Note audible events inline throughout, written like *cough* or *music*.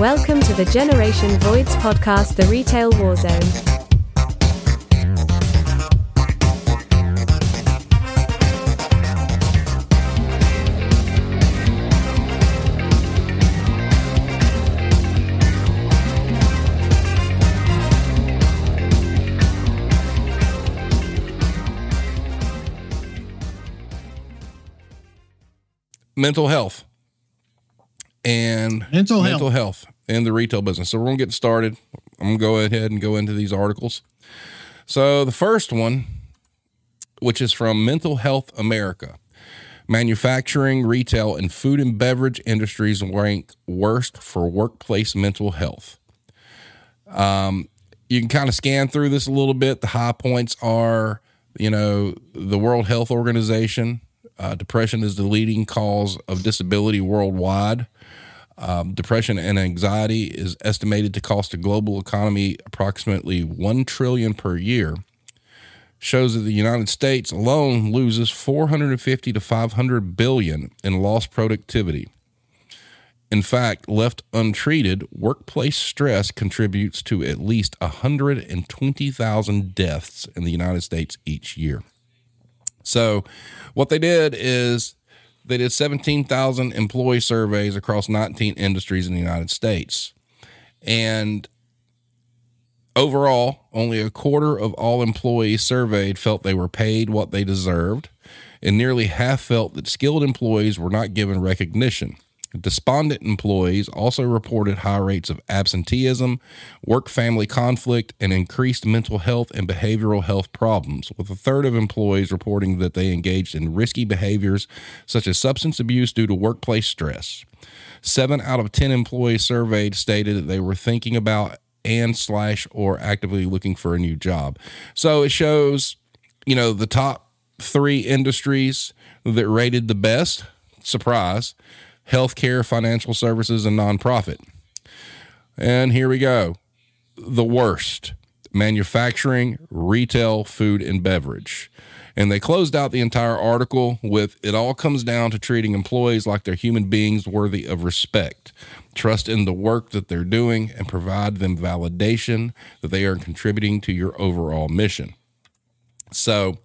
Welcome to the Generation Voids podcast, The Retail Warzone. Mental health and Mental health. mental health in the retail business. So we're gonna get started. I'm gonna go ahead and go into these articles. So the first one, which is from Mental Health America. Manufacturing, retail, and food and beverage industries rank worst for workplace mental health. Um, you can kind of scan through this a little bit. The high points are, you know, the World Health Organization. Uh, depression is the leading cause of disability worldwide. Um, depression and anxiety is estimated to cost the global economy approximately one trillion per year. Shows that the United States alone loses 450 to 500 billion in lost productivity. In fact, left untreated, workplace stress contributes to at least 120,000 deaths in the United States each year. So, what they did is they did 17,000 employee surveys across 19 industries in the United States. And overall, only a quarter of all employees surveyed felt they were paid what they deserved, and nearly half felt that skilled employees were not given recognition. Despondent employees also reported high rates of absenteeism, work family conflict, and increased mental health and behavioral health problems, with a third of employees reporting that they engaged in risky behaviors such as substance abuse due to workplace stress. Seven out of 10 employees surveyed stated that they were thinking about and slash or actively looking for a new job. So it shows, you know, the top three industries that rated the best, surprise, healthcare, financial services, and nonprofit. And here we go. The worst manufacturing, retail, food, and beverage. And they closed out the entire article with it all comes down to treating employees like they're human beings worthy of respect. Trust in the work that they're doing and provide them validation that they are contributing to your overall mission. So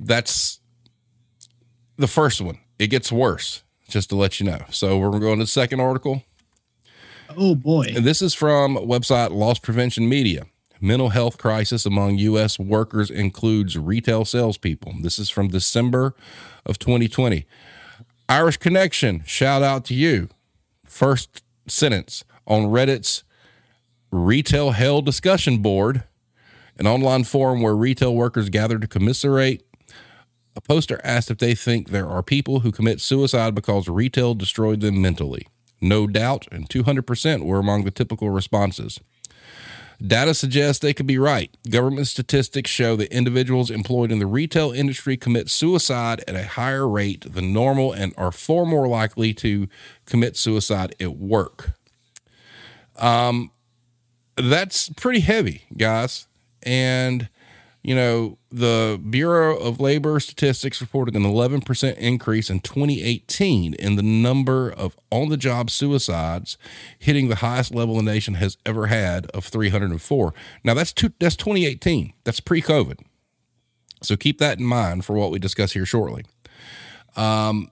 that's the first one. It gets worse just to let you know. So we're going to the second article. Oh boy. And this is from website Loss Prevention Media. Mental health crisis among U.S. workers includes retail salespeople. This is from December of 2020. Irish Connection, shout out to you. First sentence on Reddit's Retail Hell discussion board, an online forum where retail workers gather to commiserate a poster asked if they think there are people who commit suicide because retail destroyed them mentally. No doubt, and 200% were among the typical responses. Data suggests they could be right. Government statistics show that individuals employed in the retail industry commit suicide at a higher rate than normal and are far more likely to commit suicide at work. Um, that's pretty heavy, guys. And you know, the Bureau of Labor Statistics reported an 11% increase in 2018 in the number of on the job suicides, hitting the highest level the nation has ever had of 304. Now, that's, two, that's 2018, that's pre COVID. So keep that in mind for what we discuss here shortly. Um,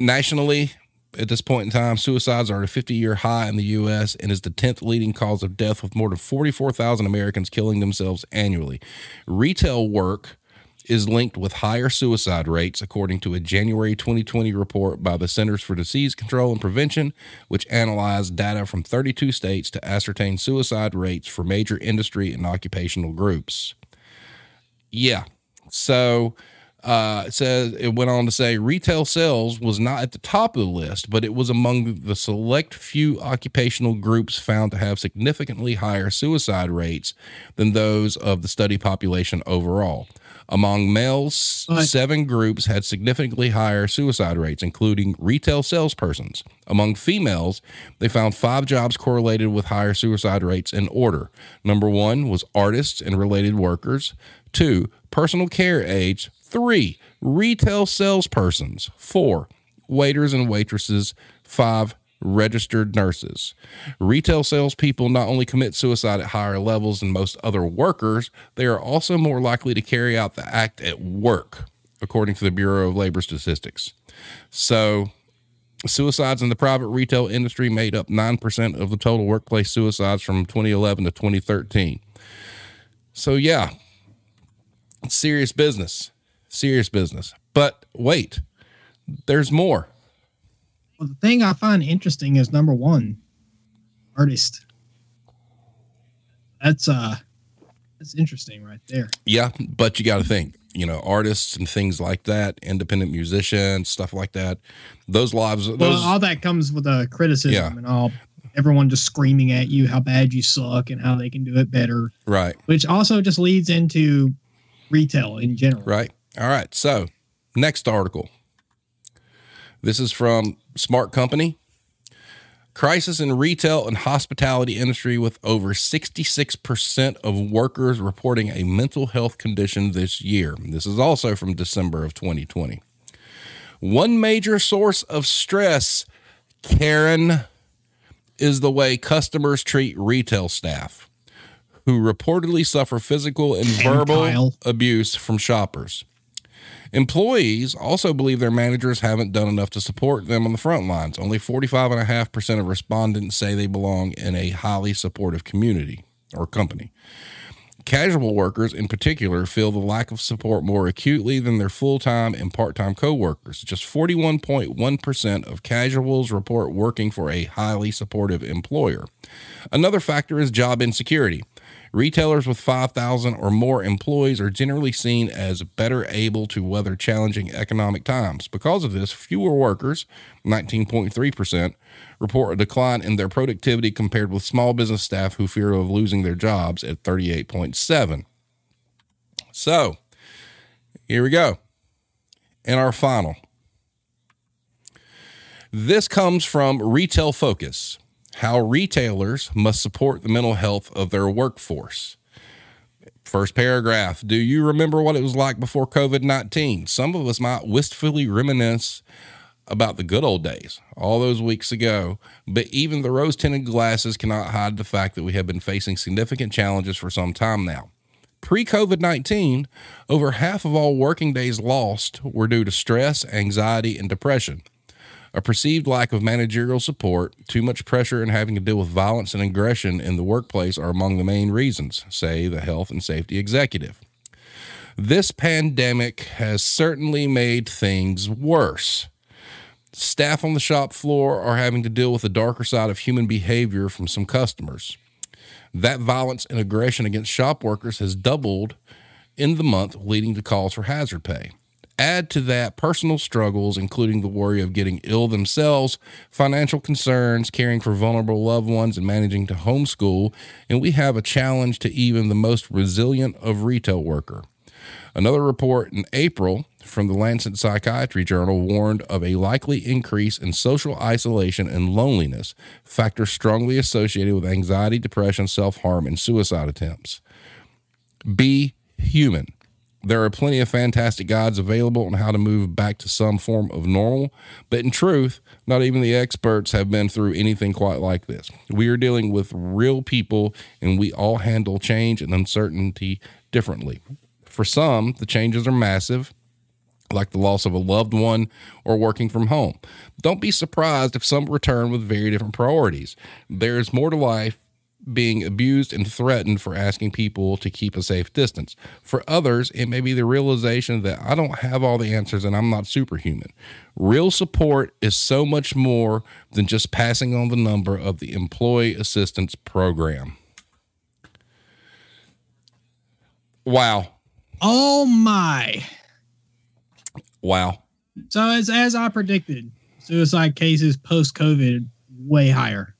nationally, at this point in time, suicides are at a 50 year high in the U.S. and is the 10th leading cause of death, with more than 44,000 Americans killing themselves annually. Retail work is linked with higher suicide rates, according to a January 2020 report by the Centers for Disease Control and Prevention, which analyzed data from 32 states to ascertain suicide rates for major industry and occupational groups. Yeah. So, uh, it says it went on to say retail sales was not at the top of the list, but it was among the select few occupational groups found to have significantly higher suicide rates than those of the study population overall. Among males, Right. seven groups had significantly higher suicide rates, including retail salespersons. Among females, they found five jobs correlated with higher suicide rates in order. Number one was artists and related workers. Two, personal care aides. Three, retail salespersons. Four, waiters and waitresses. Five, registered nurses. Retail salespeople not only commit suicide at higher levels than most other workers, they are also more likely to carry out the act at work, according to the Bureau of Labor Statistics. So, suicides in the private retail industry made up 9% of the total workplace suicides from 2011 to 2013. So, yeah, serious business. Serious business. But wait, there's more. Well, the thing I find interesting is number one, artist. That's uh that's interesting right there. Yeah, but you got to think, you know, artists and things like that, independent musicians, stuff like that. Those lives, those, Well, all that comes with a criticism Yeah. and all everyone just screaming at you how bad you suck and how they can do it better, right, which also just leads into retail in general. right. All right. So, next article. This is from Smart Company. Crisis in retail and hospitality industry with over 66% of workers reporting a mental health condition this year. This is also from December of 2020. One major source of stress, Karen, is the way customers treat retail staff who reportedly suffer physical and verbal Kyle. abuse from shoppers. Employees also believe their managers haven't done enough to support them on the front lines. Only 45.5% of respondents say they belong in a highly supportive community or company. Casual workers, in particular, feel the lack of support more acutely than their full time and part time coworkers. Just 41.1% of casuals report working for a highly supportive employer. Another factor is job insecurity. Retailers with 5,000 or more employees are generally seen as better able to weather challenging economic times. Because of this, fewer workers, 19.3%, report a decline in their productivity compared with small business staff who fear of losing their jobs at 38.7. So, here we go. And our final. This comes from Retail Focus how retailers must support the mental health of their workforce. First paragraph Do you remember what it was like before COVID 19? Some of us might wistfully reminisce about the good old days, all those weeks ago, but even the rose tinted glasses cannot hide the fact that we have been facing significant challenges for some time now. Pre COVID 19, over half of all working days lost were due to stress, anxiety, and depression. A perceived lack of managerial support, too much pressure, and having to deal with violence and aggression in the workplace are among the main reasons, say the health and safety executive. This pandemic has certainly made things worse. Staff on the shop floor are having to deal with the darker side of human behavior from some customers. That violence and aggression against shop workers has doubled in the month, leading to calls for hazard pay. Add to that personal struggles, including the worry of getting ill themselves, financial concerns, caring for vulnerable loved ones, and managing to homeschool, and we have a challenge to even the most resilient of retail worker. Another report in April from the Lancet Psychiatry Journal warned of a likely increase in social isolation and loneliness, factors strongly associated with anxiety, depression, self harm, and suicide attempts. Be human. There are plenty of fantastic guides available on how to move back to some form of normal, but in truth, not even the experts have been through anything quite like this. We are dealing with real people and we all handle change and uncertainty differently. For some, the changes are massive, like the loss of a loved one or working from home. Don't be surprised if some return with very different priorities. There is more to life being abused and threatened for asking people to keep a safe distance. For others, it may be the realization that I don't have all the answers and I'm not superhuman. Real support is so much more than just passing on the number of the employee assistance program. Wow. Oh my. Wow. So as as I predicted, suicide cases post COVID way higher.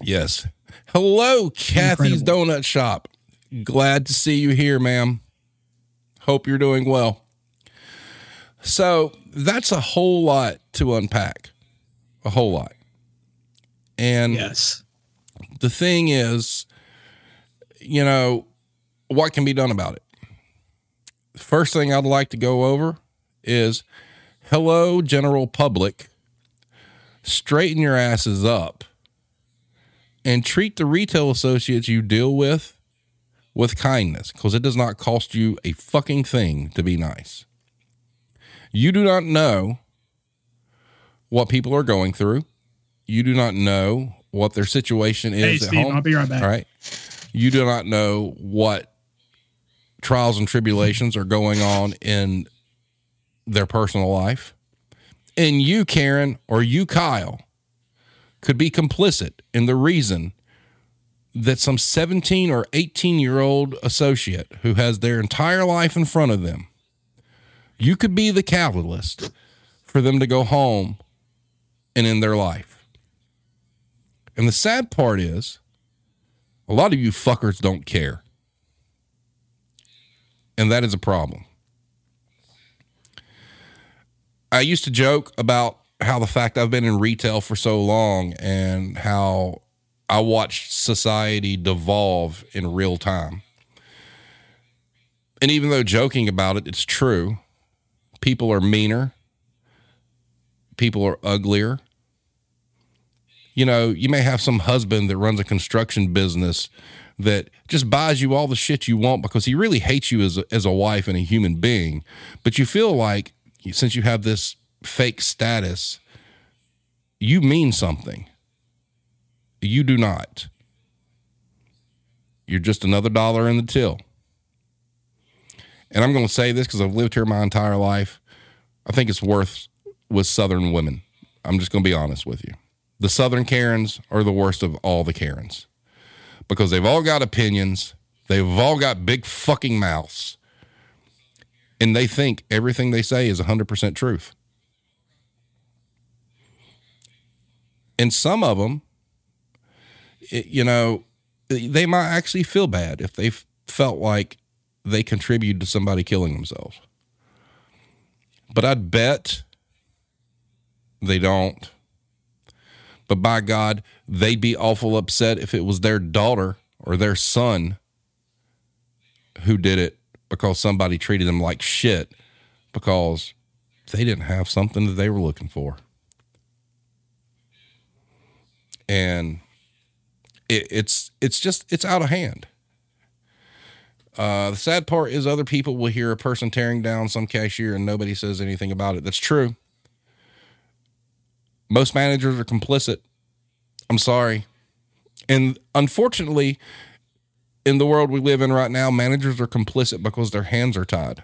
Yes. Hello, Kathy's Incredible. Donut Shop. Glad to see you here, ma'am. Hope you're doing well. So that's a whole lot to unpack. A whole lot. And Yes. the thing is, you know, what can be done about it? First thing I'd like to go over is hello, general public. straighten your asses up and treat the retail associates you deal with with kindness because it does not cost you a fucking thing to be nice. You do not know what people are going through. You do not know what their situation is Hey, at Steve, home. I'll be right back. All right. You do not know what trials and tribulations are going on in their personal life. And you, Karen, or you, Kyle, could be complicit in the reason that some 17 or 18 year old associate who has their entire life in front of them, you could be the catalyst for them to go home and end their life. And the sad part is, a lot of you fuckers don't care. And that is a problem. I used to joke about how the fact I've been in retail for so long and how I watched society devolve in real time. And even though joking about it, it's true. People are meaner. People are uglier. You know, you may have some husband that runs a construction business that just buys you all the shit you want because he really hates you as a, as a wife and a human being. But you feel like since you have this fake status, you mean something. You do not. You're just another dollar in the till. And I'm going to say this because I've lived here my entire life. I think it's worth with Southern women. I'm just going to be honest with you. The Southern Karens are the worst of all the Karens because they've all got opinions. They've all got big fucking mouths. And they think everything they say is 100% truth. And some of them, you know, they might actually feel bad if they felt like they contributed to somebody killing themselves. But I'd bet they don't. But by God, they'd be awful upset if it was their daughter or their son who did it because somebody treated them like shit because they didn't have something that they were looking for. And it, it's it's just it's out of hand. Uh, the sad part is other people will hear a person tearing down some cashier and nobody says anything about it. That's true. Most managers are complicit. I'm sorry. And unfortunately, in the world we live in right now, managers are complicit because their hands are tied.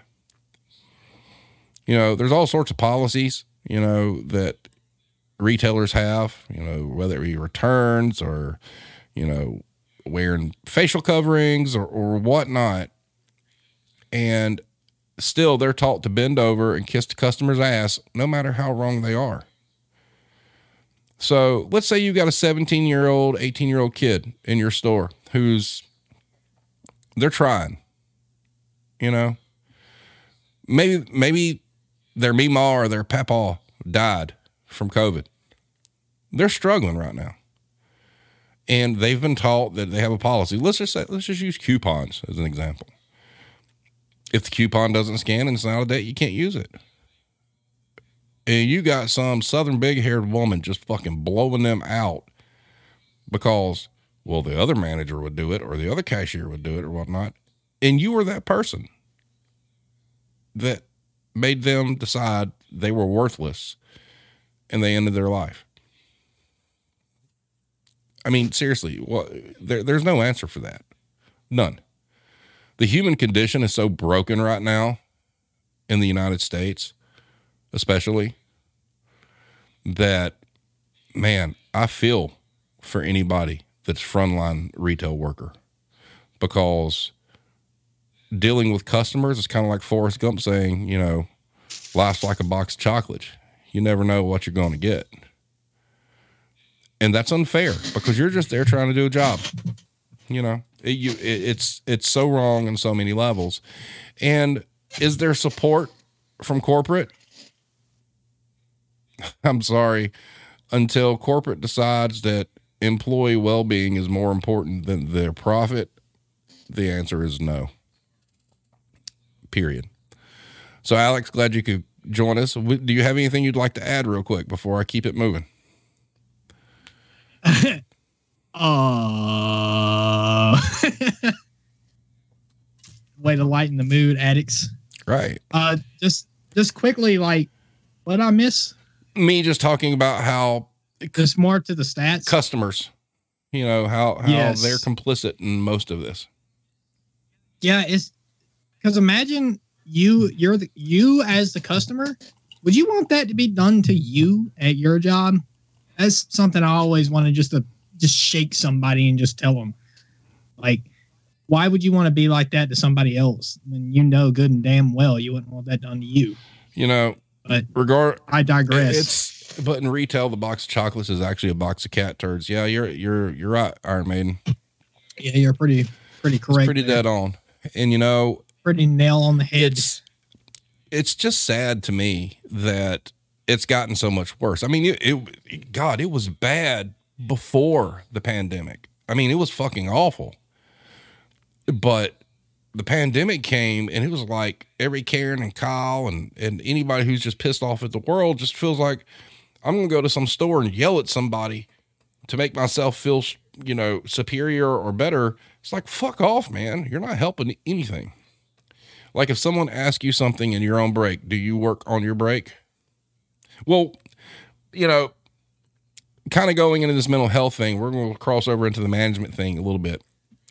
You know, there's all sorts of policies, you know, that retailers have, you know, whether it be returns or, you know, wearing facial coverings or, or whatnot. And still they're taught to bend over and kiss the customer's ass, no matter how wrong they are. So let's say you've got a 17 year old, 18 year old kid in your store who's, they're trying, you know, maybe, maybe their mima or their papa died from COVID. They're struggling right now. And they've been taught that they have a policy. Let's just say, let's just use coupons as an example. If the coupon doesn't scan and it's out of date, you can't use it and you got some southern big haired woman just fucking blowing them out because, well, the other manager would do it or the other cashier would do it or whatnot. And you were that person that made them decide they were worthless and they ended their life. I mean, seriously, there, there's no answer for that. None. The human condition is so broken right now in the United States especially that man i feel for anybody that's frontline retail worker because dealing with customers is kind of like forrest gump saying you know life's like a box of chocolates you never know what you're going to get. And that's unfair because you're just there trying to do a job you know? It, you, it, it's it's so wrong on so many levels. And is there support from corporate? *laughs* I'm sorry, until corporate decides that employee well being is more important than their profit, the answer is no. Period. So, Alex, glad you could join us. Do you have anything you'd like to add real quick before I keep it moving? *laughs* Uh, *laughs* way to lighten the mood, addicts. Right. Uh, just just quickly, like, what I miss? Me just talking about how Just more to the stats. customers, you know, how, how Yes. they're complicit in most of this. Yeah, it's because imagine you you're the you as the customer. Would you want that to be done to you at your job? That's something I always want to just to just shake somebody and just tell them, like, why would you want to be like that to somebody else when you know good and damn well you wouldn't want that done to you? You know, But regard I digress. it's but in retail the box of chocolates is actually a box of cat turds. Yeah, you're you're you're right, Iron Maiden. yeah, you're pretty pretty It's correct. pretty there. dead on. And you know, Pretty nail on the head. it's it's just sad to me that it's gotten so much worse. I mean, it, it God, it was bad before the pandemic. I mean, it was fucking awful. But the pandemic came and it was like every Karen and Kyle and and anybody who's just pissed off at the world just feels like I'm going to go to some store and yell at somebody to make myself feel, you know, superior or better. It's like fuck off, man. You're not helping anything. Like if someone asks you something in your own break, do you work on your break? Well, you know, kind of going into this mental health thing, we're going to cross over into the management thing a little bit.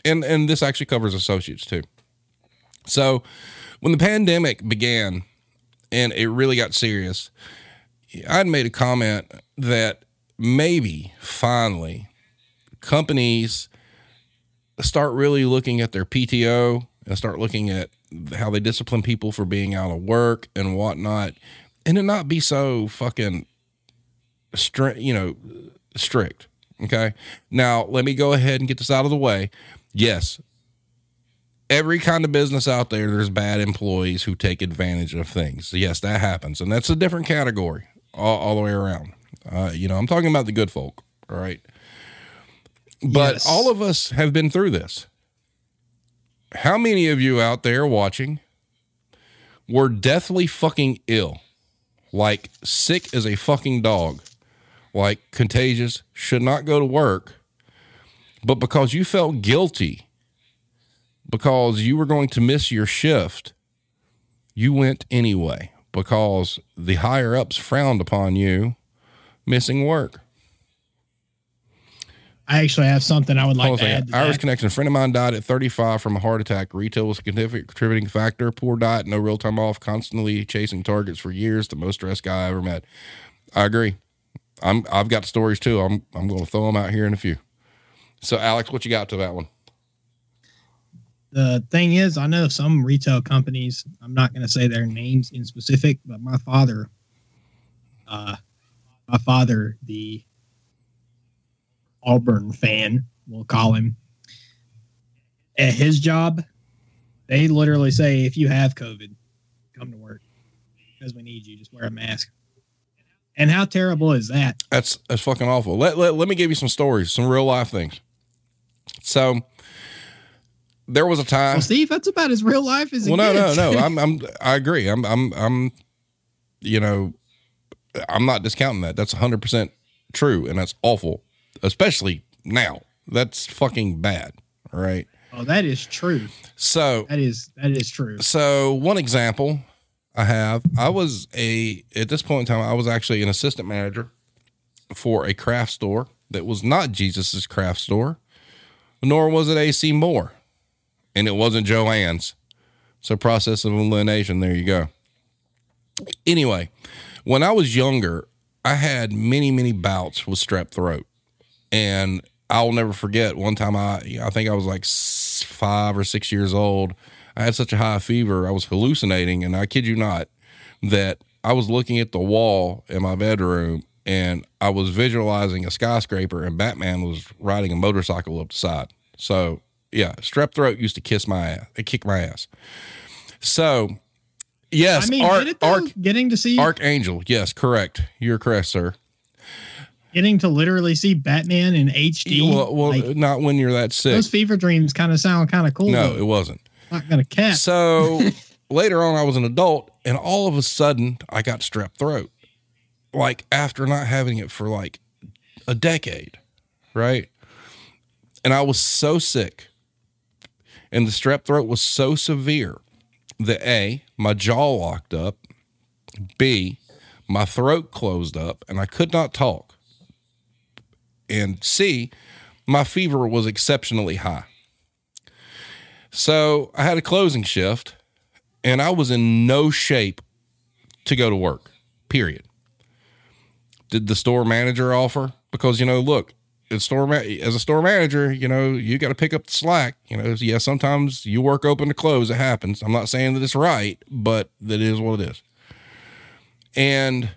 And and this actually covers associates too. So, when the pandemic began and it really got serious, I'd made a comment that maybe finally companies start really looking at their PTO and start looking at how they discipline people for being out of work and whatnot, and to not be so fucking strict, you know, strict. Okay. Now, let me go ahead and get this out of the way. Yes, every kind of business out there, there's bad employees who take advantage of things. Yes, that happens. And that's a different category all, all the way around. Uh, you know, I'm talking about the good folk. All right. But Yes. all of us have been through this. How many of you out there watching were deathly fucking ill? Like sick as a fucking dog, like contagious, should not go to work, but because you felt guilty because you were going to miss your shift, you went anyway because the higher ups frowned upon you missing work. I actually have something I would like Hold to add. To Irish that. connection. A friend of mine died at 35 from a heart attack. Retail was a significant contributing factor. Poor diet, no real time off, constantly chasing targets for years. The most stressed guy I ever met. I agree. I'm. I've got stories too. I'm. I'm going to throw them out here in a few. So, Alex, what you got to that one? the thing is, I know some retail companies. I'm not going to say their names in specific, but my father, uh, my father, the Auburn fan, we'll call him, at his job, they literally say, if you have COVID, come to work because we need you. Just wear a mask. And how terrible is that? That's that's fucking awful. Let, let let me give you some stories, some real life things. So, there was a time. Well, Steve, that's about as real life as it Well, no, no, gets. no. *laughs* I'm, I'm, I agree. I'm, I'm, I'm, you know, I'm not discounting that. That's 100 percent true, and that's awful, especially now. That's fucking bad. All right. oh, that is true. So, That is that is true. so one example I have, I was a at this point in time, I was actually an assistant manager for a craft store that was not Jesus's craft store, nor was it AC Moore, and it wasn't Joann's. So process of elimination. There you go. Anyway, when I was younger, I had many many bouts with strep throat, and I'll never forget one time I I think I was like five or six years old. I had such a high fever, I was hallucinating, and I kid you not, that I was looking at the wall in my bedroom and I was visualizing a skyscraper and Batman was riding a motorcycle up the side. So yeah, strep throat used to kiss my ass, kick my ass. So yes, I mean, Arc, did it though? Getting to see Archangel. Yes, correct. You're correct, sir. Getting to literally see Batman in HD. Well, well like, not when you're that sick. those fever dreams kind of sound kind of cool. No, though. it wasn't. not gonna catch. So *laughs* later on, I was an adult, and all of a sudden, I got strep throat. Like after not having it for like a decade, right? And I was so sick. And the strep throat was so severe that A, my jaw locked up, B, my throat closed up and I could not talk. And C, my fever was exceptionally high. So I had a closing shift and I was in no shape to go to work, period. Did the store manager offer? Because, you know, look, as a store manager, you know, you got to pick up the slack. You know, yeah, sometimes you work open to close. It happens. I'm not saying that it's right, but that is what it is. And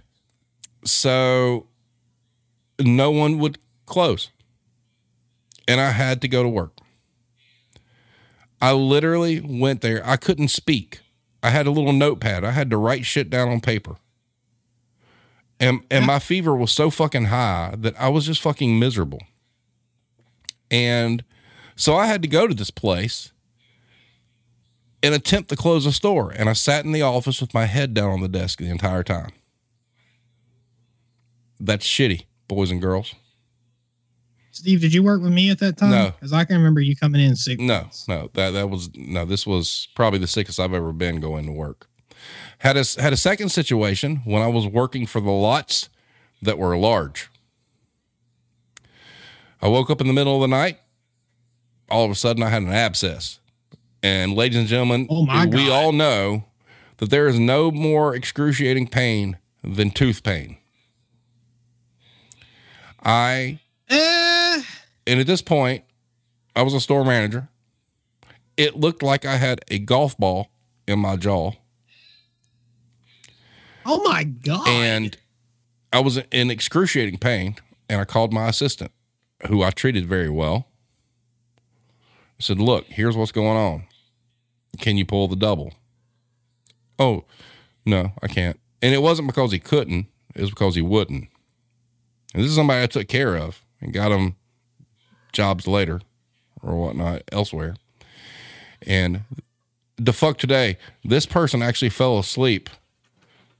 so no one would close. And I had to go to work. I literally went there. I couldn't speak. I had a little notepad. I had to write shit down on paper. And and my fever was so fucking high that I was just fucking miserable. And so I had to go to this place and attempt to close a store. And I sat in the office with my head down on the desk the entire time. That's shitty, boys and girls. Steve, did you work with me at that time? No. Because I can remember you coming in sick. No, no, that that was no. This was probably the sickest I've ever been going to work. Had a had a second situation when I was working for the lots that were large. I woke up in the middle of the night. All of a sudden, I had an abscess, and ladies and gentlemen, Oh, we all know that there is no more excruciating pain than tooth pain. I Eh, and at this point, I was a store manager. It looked like I had a golf ball in my jaw, oh my God. and I was in excruciating pain. And I called my assistant, who I treated very well. I said, "Look, here's what's going on. Can you pull the double?" Oh, no, I can't. And it wasn't because he couldn't; it was because he wouldn't. And this is somebody I took care of and got him jobs later or whatnot elsewhere. And the fuck today, this person actually fell asleep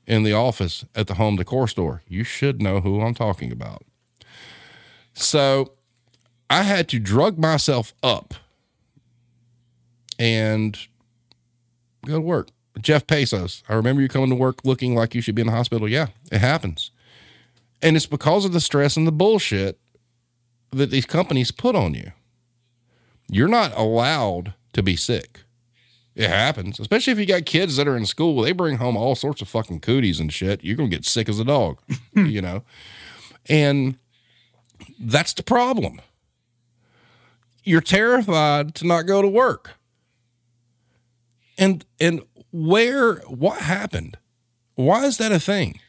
in the office at the home decor store. You should know who I'm talking about. So I had to drug myself up and go to work. Jeff Pesos, I remember you coming to work looking like you should be in the hospital. Yeah, it happens. And it's because of the stress and the bullshit that these companies put on you. You're not allowed to be sick. It happens, especially if you got kids that are in school. They bring home all sorts of fucking cooties and shit. You're going to get sick as a dog, *laughs* you know? And that's the problem. You're terrified to not go to work. And and where what happened? Why is that a thing?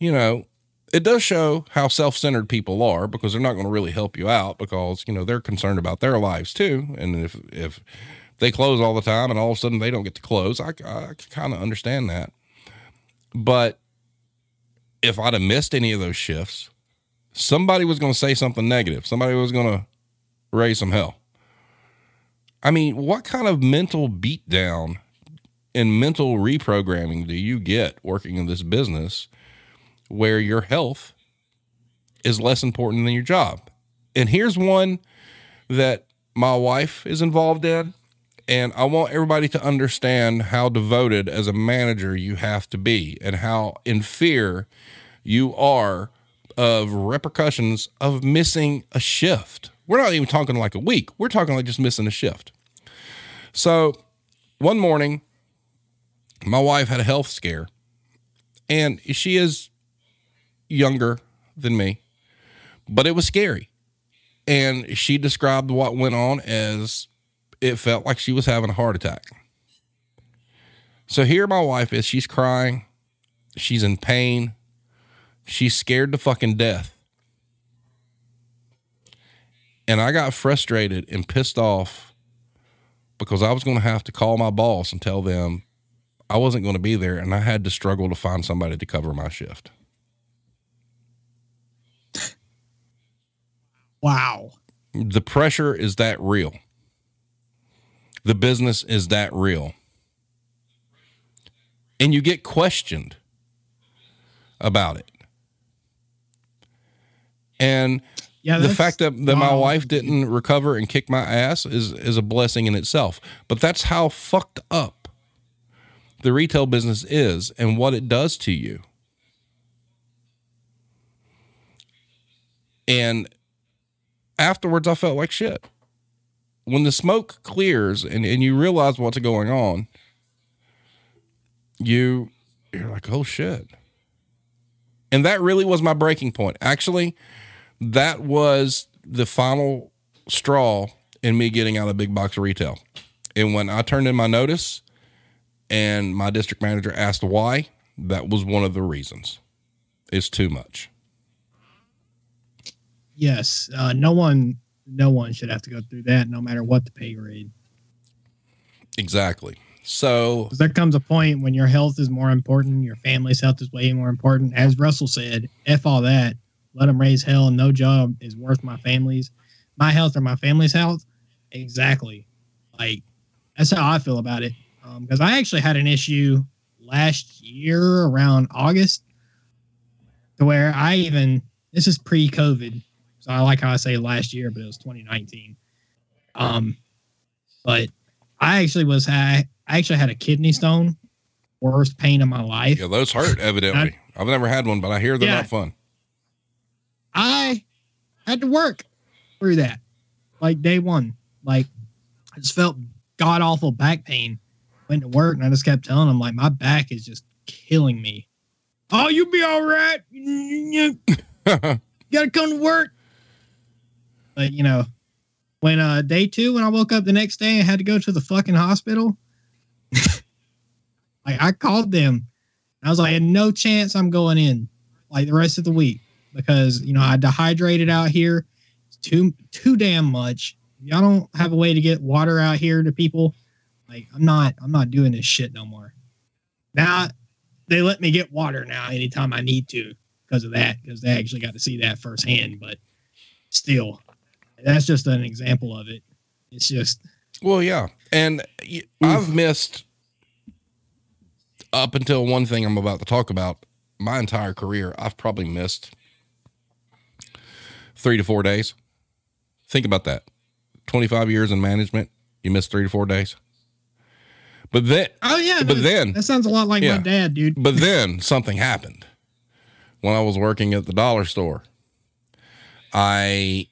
You know, it does show how self-centered people are because they're not going to really help you out because, you know, they're concerned about their lives too. And if if they close all the time and all of a sudden they don't get to close, I, I kind of understand that. But if I'd have missed any of those shifts, somebody was going to say something negative. Somebody was going to raise some hell. I mean, what kind of mental beatdown and mental reprogramming do you get working in this business where your health is less important than your job? And here's one that my wife is involved in. And I want everybody to understand how devoted as a manager you have to be and how in fear you are of repercussions of missing a shift. We're not even talking like a week, we're talking like just missing a shift. So one morning, my wife had a health scare, and she is younger than me, but it was scary. And she described what went on as it felt like she was having a heart attack. So here my wife is, she's crying, she's in pain, she's scared to fucking death. And I got frustrated and pissed off because I was going to have to call my boss and tell them I wasn't going to be there and I had to struggle to find somebody to cover my shift. Wow. The pressure is that real. The business is that real. And you get questioned about it. And Yeah, the fact that, that my wife didn't recover and kick my ass is is a blessing in itself. But that's how fucked up the retail business is and what it does to you. And afterwards I felt like shit. When the smoke clears and, and you realize what's going on, you you're like, oh shit. And that really was my breaking point. Actually, that was the final straw in me getting out of big box retail. And when I turned in my notice and my district manager asked why, that was one of the reasons. It's too much. Yes, uh, no one, no one should have to go through that, no matter what the pay grade. Exactly. So, there comes a point when your health is more important, your family's health is way more important. As Russell said, f all that. Let them raise hell. No job is worth my family's, my health or my family's health. Exactly. Like that's how I feel about it. Because I actually had an issue last year around August, to where I even this is pre-COVID, so I like how I say last year, but it was 2019. Um, but I actually was I, I actually had a kidney stone, worst pain of my life. yeah, those hurt, evidently. *laughs* I've never had one, but I hear they're Yeah. not fun. I had to work through that, like day one. Like I just felt god awful back pain. Went to work and I just kept telling them like my back is just killing me. Oh, you'll be all right. *laughs* You gotta come to work. But you know, when uh day two, when I woke up the next day and had to go to the fucking hospital, *laughs* like I called them. I was like, no chance I'm going in like the rest of the week because you know I dehydrated out here. Too too damn much. Y'all don't have a way to get water out here to people. Like I'm not I'm not doing this shit no more. Now they let me get water now anytime I need to because of that because they actually got to see that firsthand. But still, that's just an example of it. It's just Well, yeah. And I've missed up until one thing I'm about to talk about my entire career. I've probably missed three to four days. Think about that. 25 years in management, you missed three to four days. But then, oh yeah, but then, that sounds a lot like Yeah. my dad, dude. but then *laughs* something happened when I was working at the dollar store. I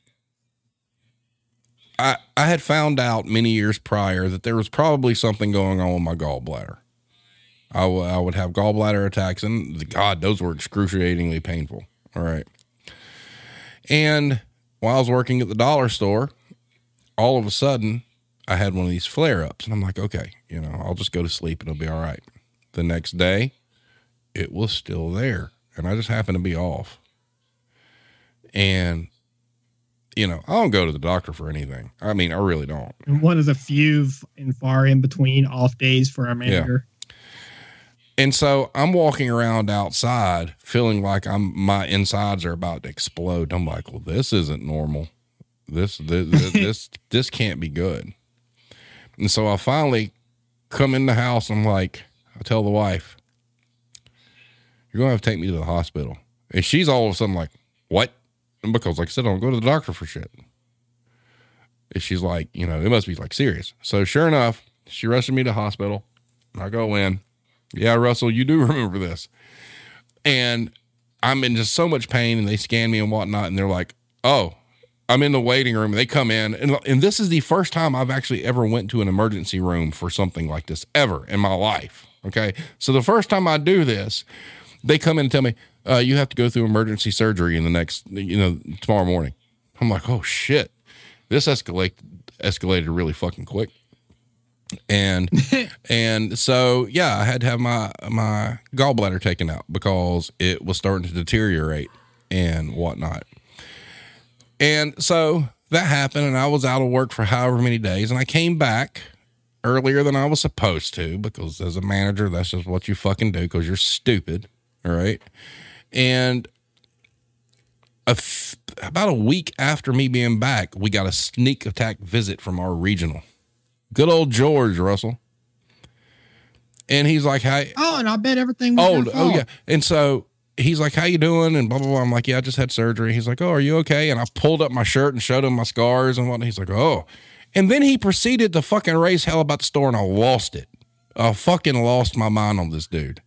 I I had found out many years prior that there was probably something going on with my gallbladder. I w- I would have gallbladder attacks, and the, God, those were excruciatingly painful. All right. And while I was working at the dollar store, all of a sudden, I had one of these flare ups, and I'm like, okay, you know, I'll just go to sleep and it'll be all right. The next day, it was still there, and I just happened to be off. And, you know, I don't go to the doctor for anything. I mean, I really don't. One of the few and far in between off days for our manager. And so I'm walking around outside feeling like I'm my insides are about to explode. I'm like, well, this isn't normal. This this this *laughs* this, this can't be good. And so I finally come in the house. I'm like, I tell the wife, you're gonna have to take me to the hospital. And she's all of a sudden like, what? Because like I said, I don't go to the doctor for shit. And she's like, you know, it must be like serious. So sure enough, she rushes me to hospital. I go in. Yeah, Russell, you do *laughs* remember this. And I'm in just so much pain, and they scan me and whatnot, and they're like, "Oh, I'm in the waiting room." They come in, and and this is the first time I've actually ever went to an emergency room for something like this ever in my life. Okay, so the first time I do this, they come in and tell me, uh, "You have to go through emergency surgery in the next, you know, tomorrow morning." I'm like, "Oh shit, this escalate escalated really fucking quick." and *laughs* and so yeah i had to have my my gallbladder taken out because it was starting to deteriorate and whatnot and so that happened and i was out of work for however many days and i came back earlier than i was supposed to because as a manager that's just what you fucking do because you're stupid all right and a f- about a week after me being back we got a sneak attack visit from our regional good old George Russell. And he's like, "Hey, Oh, and I bet everything was oh, oh yeah." And so he's like, "How you doing?" And blah blah blah. I'm like, "Yeah, I just had surgery." He's like, "Oh, are you okay?" And I pulled up my shirt and showed him my scars and whatnot. He's like, "Oh," and then he proceeded to fucking raise hell about the store, and I lost it. I fucking lost my mind on this dude.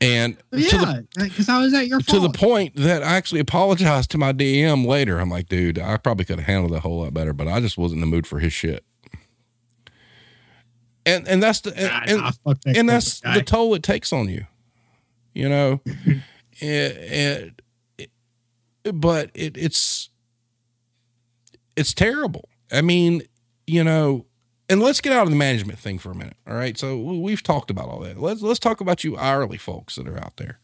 And Yeah, because I was at your to fault. the point that I actually apologized to my DM later. I'm like, dude, I probably could have handled that a whole lot better, but I just wasn't in the mood for his shit. And and that's the and, Nah, and, nah, fuck that and that's corporate the toll it takes on you. You know, and, *laughs* eh, eh, it, but it, it's it's terrible. I mean, you know, and let's get out of the management thing for a minute. All right, so we- we've talked about all that. Let's let's talk about you hourly folks that are out there.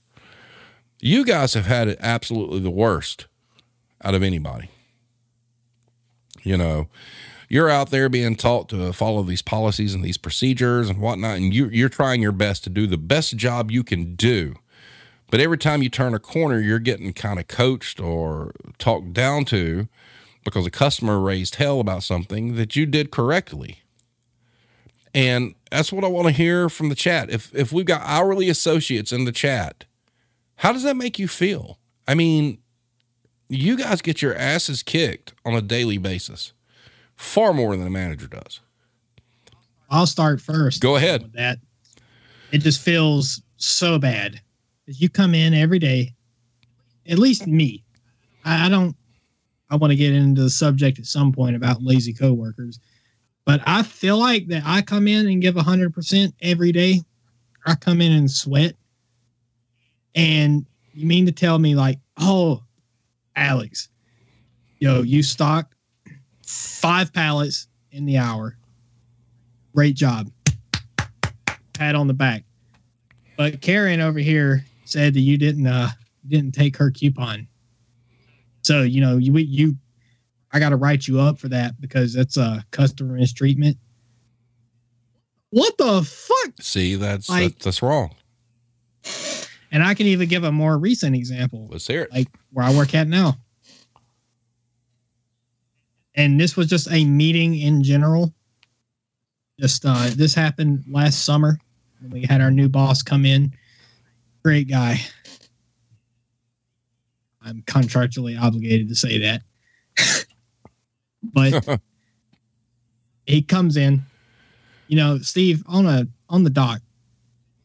You guys have had it absolutely the worst out of anybody. You know, you're out there being taught to follow these policies and these procedures and whatnot, and you, you're trying your best to do the best job you can do. But every time you turn a corner, you're getting kind of coached or talked down to because a customer raised hell about something that you did correctly. And that's what I want to hear from the chat. If if we've got hourly associates in the chat, how does that make you feel? I mean, you guys get your asses kicked on a daily basis, far more than a manager does. I'll start first. Go ahead. With that, it just feels so bad. You come in every day, at least me. I, I don't. I want to get into the subject at some point about lazy coworkers, but I feel like that I come in and give hundred percent every day. I come in and sweat, and you mean to tell me like, oh, Alex, yo, you stock five pallets in the hour. Great job. Pat on the back. But Karen over here said that you didn't uh didn't take her coupon. So, you know, you you I gotta write you up for that because that's a customer mistreatment. What the fuck? See, that's Like- that, that's wrong. And I can even give a more recent example. Let's hear it. like where I work at now. And this was just a meeting in general. Just uh this happened last summer. when We had our new boss come in. Great guy. I'm contractually obligated to say that. *laughs* but *laughs* he comes in. You know, Steve, on a on the dock,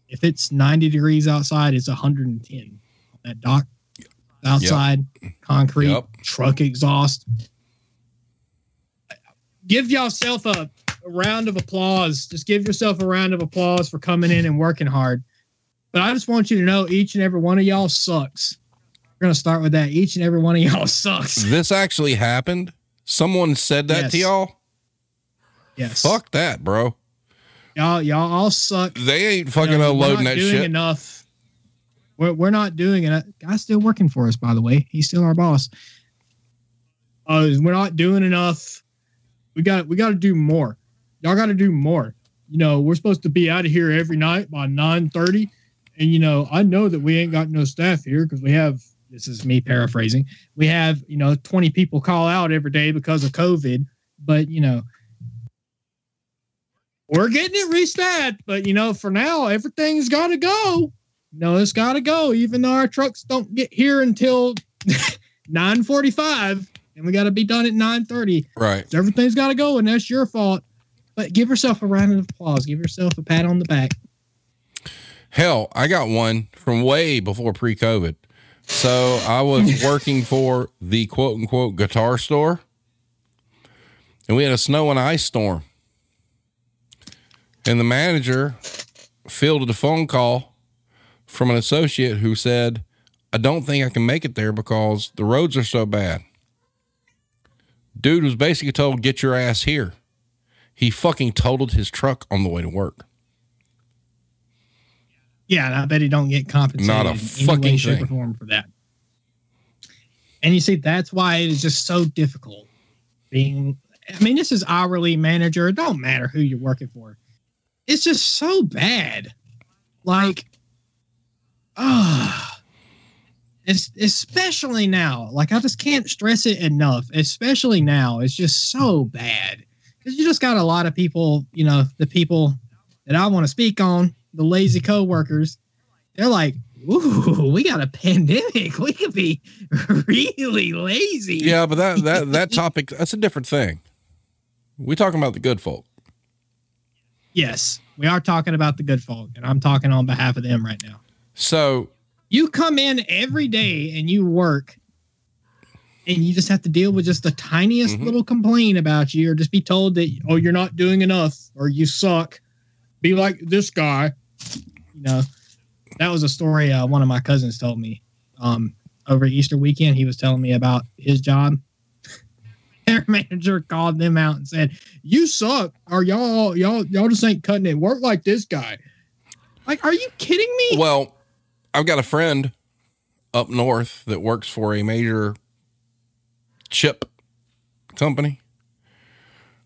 if it's 90 degrees outside, it's 110 on that dock outside, concrete, Yep. truck exhaust. Give yourself a, a round of applause. Just give yourself a round of applause for coming in and working hard. But I just want you to know each and every one of y'all sucks. We're going to start with that. Each and every one of y'all *laughs* sucks. This actually happened. Someone said that to y'all. Yes. Fuck that, bro. Y'all, y'all all suck. They ain't fucking You know, unloading that doing shit. enough. We're, we're not doing it. Guy's still working for us, by the way. He's still our boss. Uh, we're not doing enough. We got we got to do more. Y'all got to do more. You know, we're supposed to be out of here every night by nine thirty, and you know, I know that we ain't got no staff here because we have. This is me paraphrasing. We have you know twenty people call out every day because of COVID, but you know we're getting it restat, but you know, for now, everything's got to go. No, it's got to go, even though our trucks don't get here until *laughs* 9:45, and we got to be done at 9:30. Right. So everything's got to go, and that's your fault. But give yourself a round of applause. Give yourself a pat on the back. Hell, I got one from way before pre COVID. So I was *laughs* working for the quote unquote guitar store, and we had a snow and ice storm. And the manager fielded a phone call from an associate who said, I don't think I can make it there because the roads are so bad. Dude was basically told, Get your ass here. He fucking totaled his truck on the way to work. Yeah, and I bet he don't get compensated Not a in any fucking way, shape, thing. or form for that. And you see, that's why it is just so difficult being. I mean, this is hourly manager. It don't matter who you're working for. It's just so bad. Like, ah, it's especially now. Like, I just can't stress it enough. Especially now, it's just so bad because you just got a lot of people. You know, the people that I want to speak on, the lazy co-workers, they're like, ooh, we got a pandemic. *laughs* We could be really lazy. Yeah, but that that that *laughs* topic that's a different thing. We talking about the good folk. Yes, we are talking about the good folk, and I'm talking on behalf of them right now. So You come in every day and you work, and you just have to deal with just the tiniest Mhm. little complaint about you, or just be told that oh you're not doing enough or you suck. Be like this guy, you know. That was a story uh, one of my cousins told me. Um, over Easter weekend, he was telling me about his job. *laughs* Their manager called them out and said, "You suck, or y'all y'all y'all just ain't cutting it. Work like this guy." Like, are you kidding me? Well, I've got a friend up north that works for a major chip company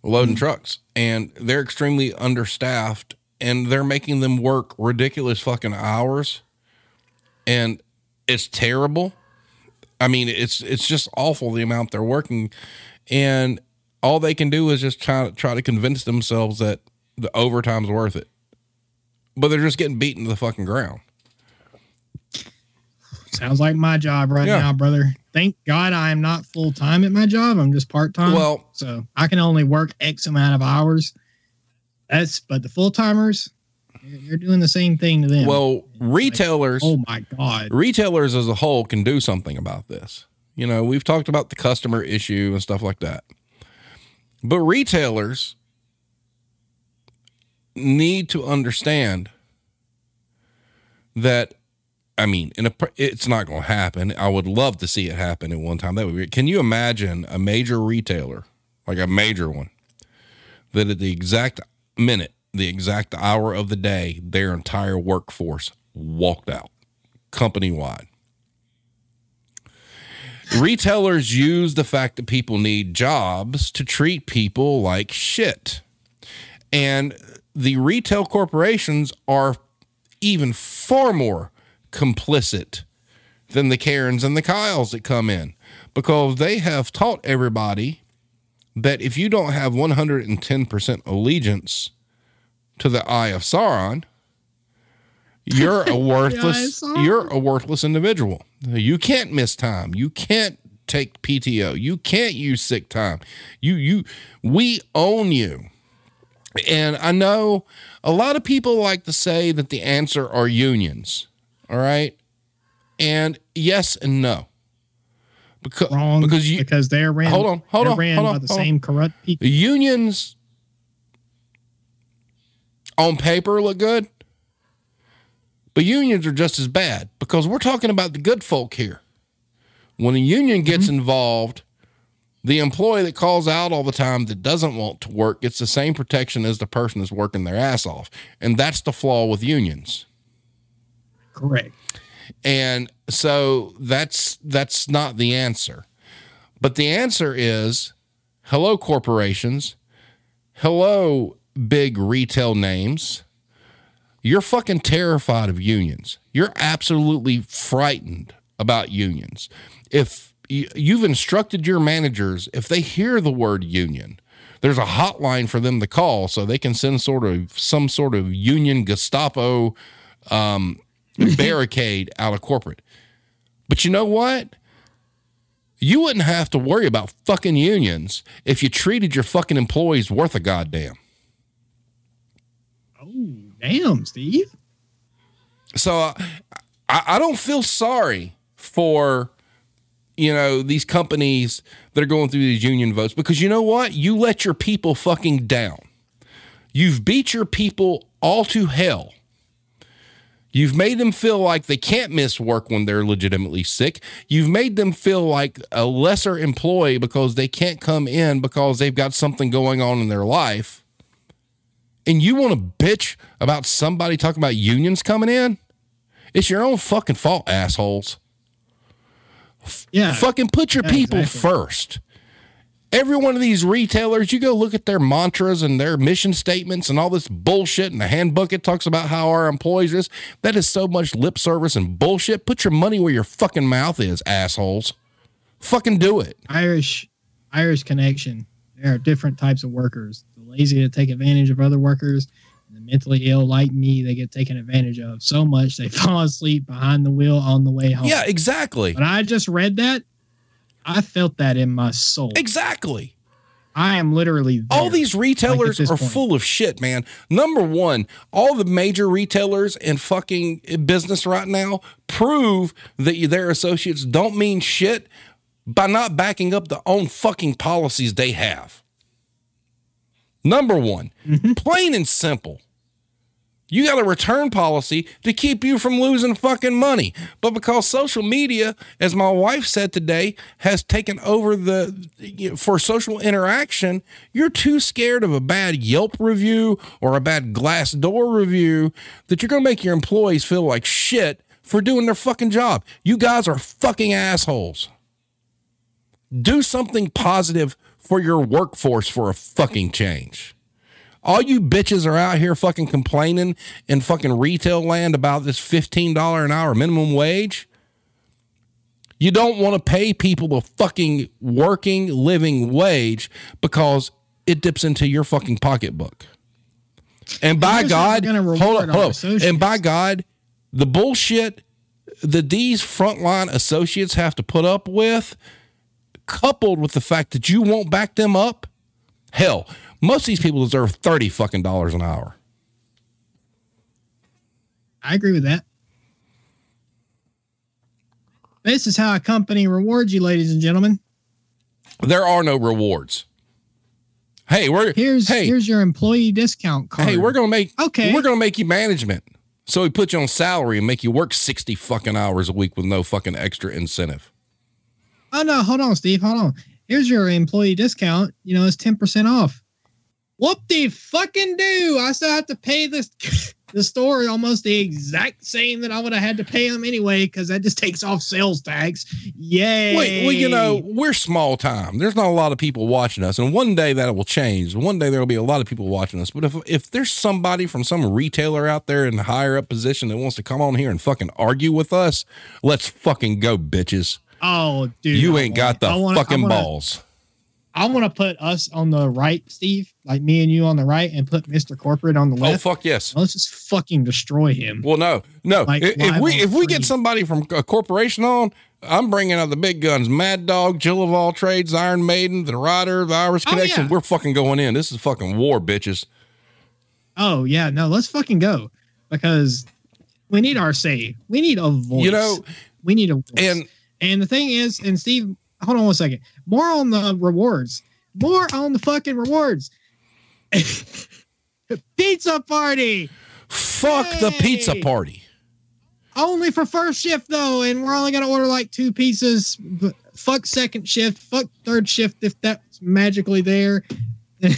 loading trucks, and they're extremely understaffed and they're making them work ridiculous fucking hours. And it's terrible. I mean, it's it's just awful the amount they're working, and all they can do is just try to try to convince themselves that the overtime's worth it. But they're just getting beaten to the fucking ground. Sounds like my job right Yeah. now, brother. Thank God I am not full time at my job. I'm just part time. Well- so I can only work X amount of hours. That's but the full timers, you're doing the same thing to them. Well, retailers, oh my God. retailers as a whole can do something about this. You know, we've talked about the customer issue and stuff like that. But retailers need to understand that I mean, in a it's not going to happen. I would love to see it happen at one time. That would be. Can you imagine a major retailer, like a major one, that at the exact minute, the exact hour of the day, their entire workforce walked out, company wide. Retailers use the fact that people need jobs to treat people like shit. And the retail corporations are even far more complicit than the Karens and the Kyles that come in because they have taught everybody that if you don't have 110% allegiance to the Eye of Sauron, you're a *laughs* worthless you're a worthless individual. You can't miss time. You can't take PTO. You can't use sick time. You you we own you. And I know a lot of people like to say that the answer are unions. All right? And yes and no. Because Wrong. because you because they're ran. Hold on, hold on, ran hold by on, the hold on. same corrupt people. The unions on paper look good, but unions are just as bad because we're talking about the good folk here. When a union mm-hmm. gets involved, the employee that calls out all the time that doesn't want to work gets the same protection as the person that's working their ass off. And that's the flaw with unions. Correct. And so that's that's not the answer. But the answer is hello corporations. Hello big retail names. You're fucking terrified of unions. You're absolutely frightened about unions. If you- you've instructed your managers if they hear the word union, there's a hotline for them to call so they can send sort of some sort of union Gestapo um, *laughs* barricade out of corporate. But you know what? You wouldn't have to worry about fucking unions if you treated your fucking employees worth a goddamn. Oh damn, Steve. So uh, I, I don't feel sorry for you know these companies that are going through these union votes because you know what? You let your people fucking down. You've beat your people all to hell. You've made them feel like they can't miss work when they're legitimately sick. You've made them feel like a lesser employee because they can't come in because they've got something going on in their life. And you want to bitch about somebody talking about unions coming in? It's your own fucking fault, assholes. Yeah. Fucking put your Yeah, people exactly. first. Every one of these retailers, you go look at their mantras and their mission statements and all this bullshit and the handbook. It talks about how our employees is. That is so much lip service and bullshit. Put your money where your fucking mouth is, assholes. Fucking do it. Irish Irish connection. There are different types of workers. The lazy to take advantage of other workers, And the mentally ill like me, they get taken advantage of so much they *laughs* fall asleep behind the wheel on the way home. Yeah, exactly. When I just read that, I felt that in my soul. Exactly. I am literally there. All these retailers this are point. full of shit, man. Number one, all the major retailers in fucking business right now prove that you- their associates don't mean shit by not backing up the own fucking policies they have. Number one, mm-hmm. plain and simple. You got a return policy to keep you from losing fucking money. But because social media, as my wife said today, has taken over the you know, for social interaction, you're too scared of a bad Yelp review or a bad Glassdoor review that you're going to make your employees feel like shit for doing their fucking job. You guys are fucking assholes. Do something positive for your workforce for a fucking change. All you bitches are out here fucking complaining in fucking retail land about this $15 an hour minimum wage. You don't want to pay people a fucking working living wage because it dips into your fucking pocketbook. And by Here's how we're God, hold on, hold on. And by God, the bullshit that these frontline associates have to put up with, coupled with the fact that you won't back them up, hell, most of these people deserve 30 fucking dollars an hour. I agree with that. This is how a company rewards you, ladies and gentlemen. There are no rewards. Hey, we're Here's hey, here's your employee discount card. hey, we're gonna make Okay. we're gonna make you management. So we put you on salary and make you work 60 fucking hours a week with no fucking extra incentive. Oh no, hold on, Steve. Hold on. Here's your employee discount. You know, it's 10% off. Whoop the fucking do. I still have to pay this *laughs* the store almost the exact same that I would have had to pay them anyway, because that just takes off sales tax. Yay. Wait, well, you know, we're small time. There's not a lot of people watching us, and one day that will change. One day there will be a lot of people watching us. But if if there's somebody from some retailer out there in a higher up position that wants to come on here and fucking argue with us, let's fucking go, bitches. Oh, dude. you I ain't want got the wanna- fucking wanna- balls. I want to put us on the right, Steve, like me and you on the right, and put Mr. Corporate on the oh, left. Oh fuck yes. Let's just fucking destroy him. Well, no, no. Like, if, if we if we get somebody from a corporation on, I'm bringing out the big guns: Mad Dog, Jill of all trades, Iron Maiden, the Rider, the Irish Oh, Connection. yeah. We're fucking going in. This is fucking war, bitches. Oh yeah, no, let's fucking go because we need our say. We need a voice. You know, we need a voice. and and the thing is, and Steve, hold on one second. More on the rewards. More on the fucking rewards. *laughs* Pizza party fuck the pizza party. only for first shift though, and we're only gonna order like two pieces. But fuck second shift. Fuck third shift if that's magically there. *laughs*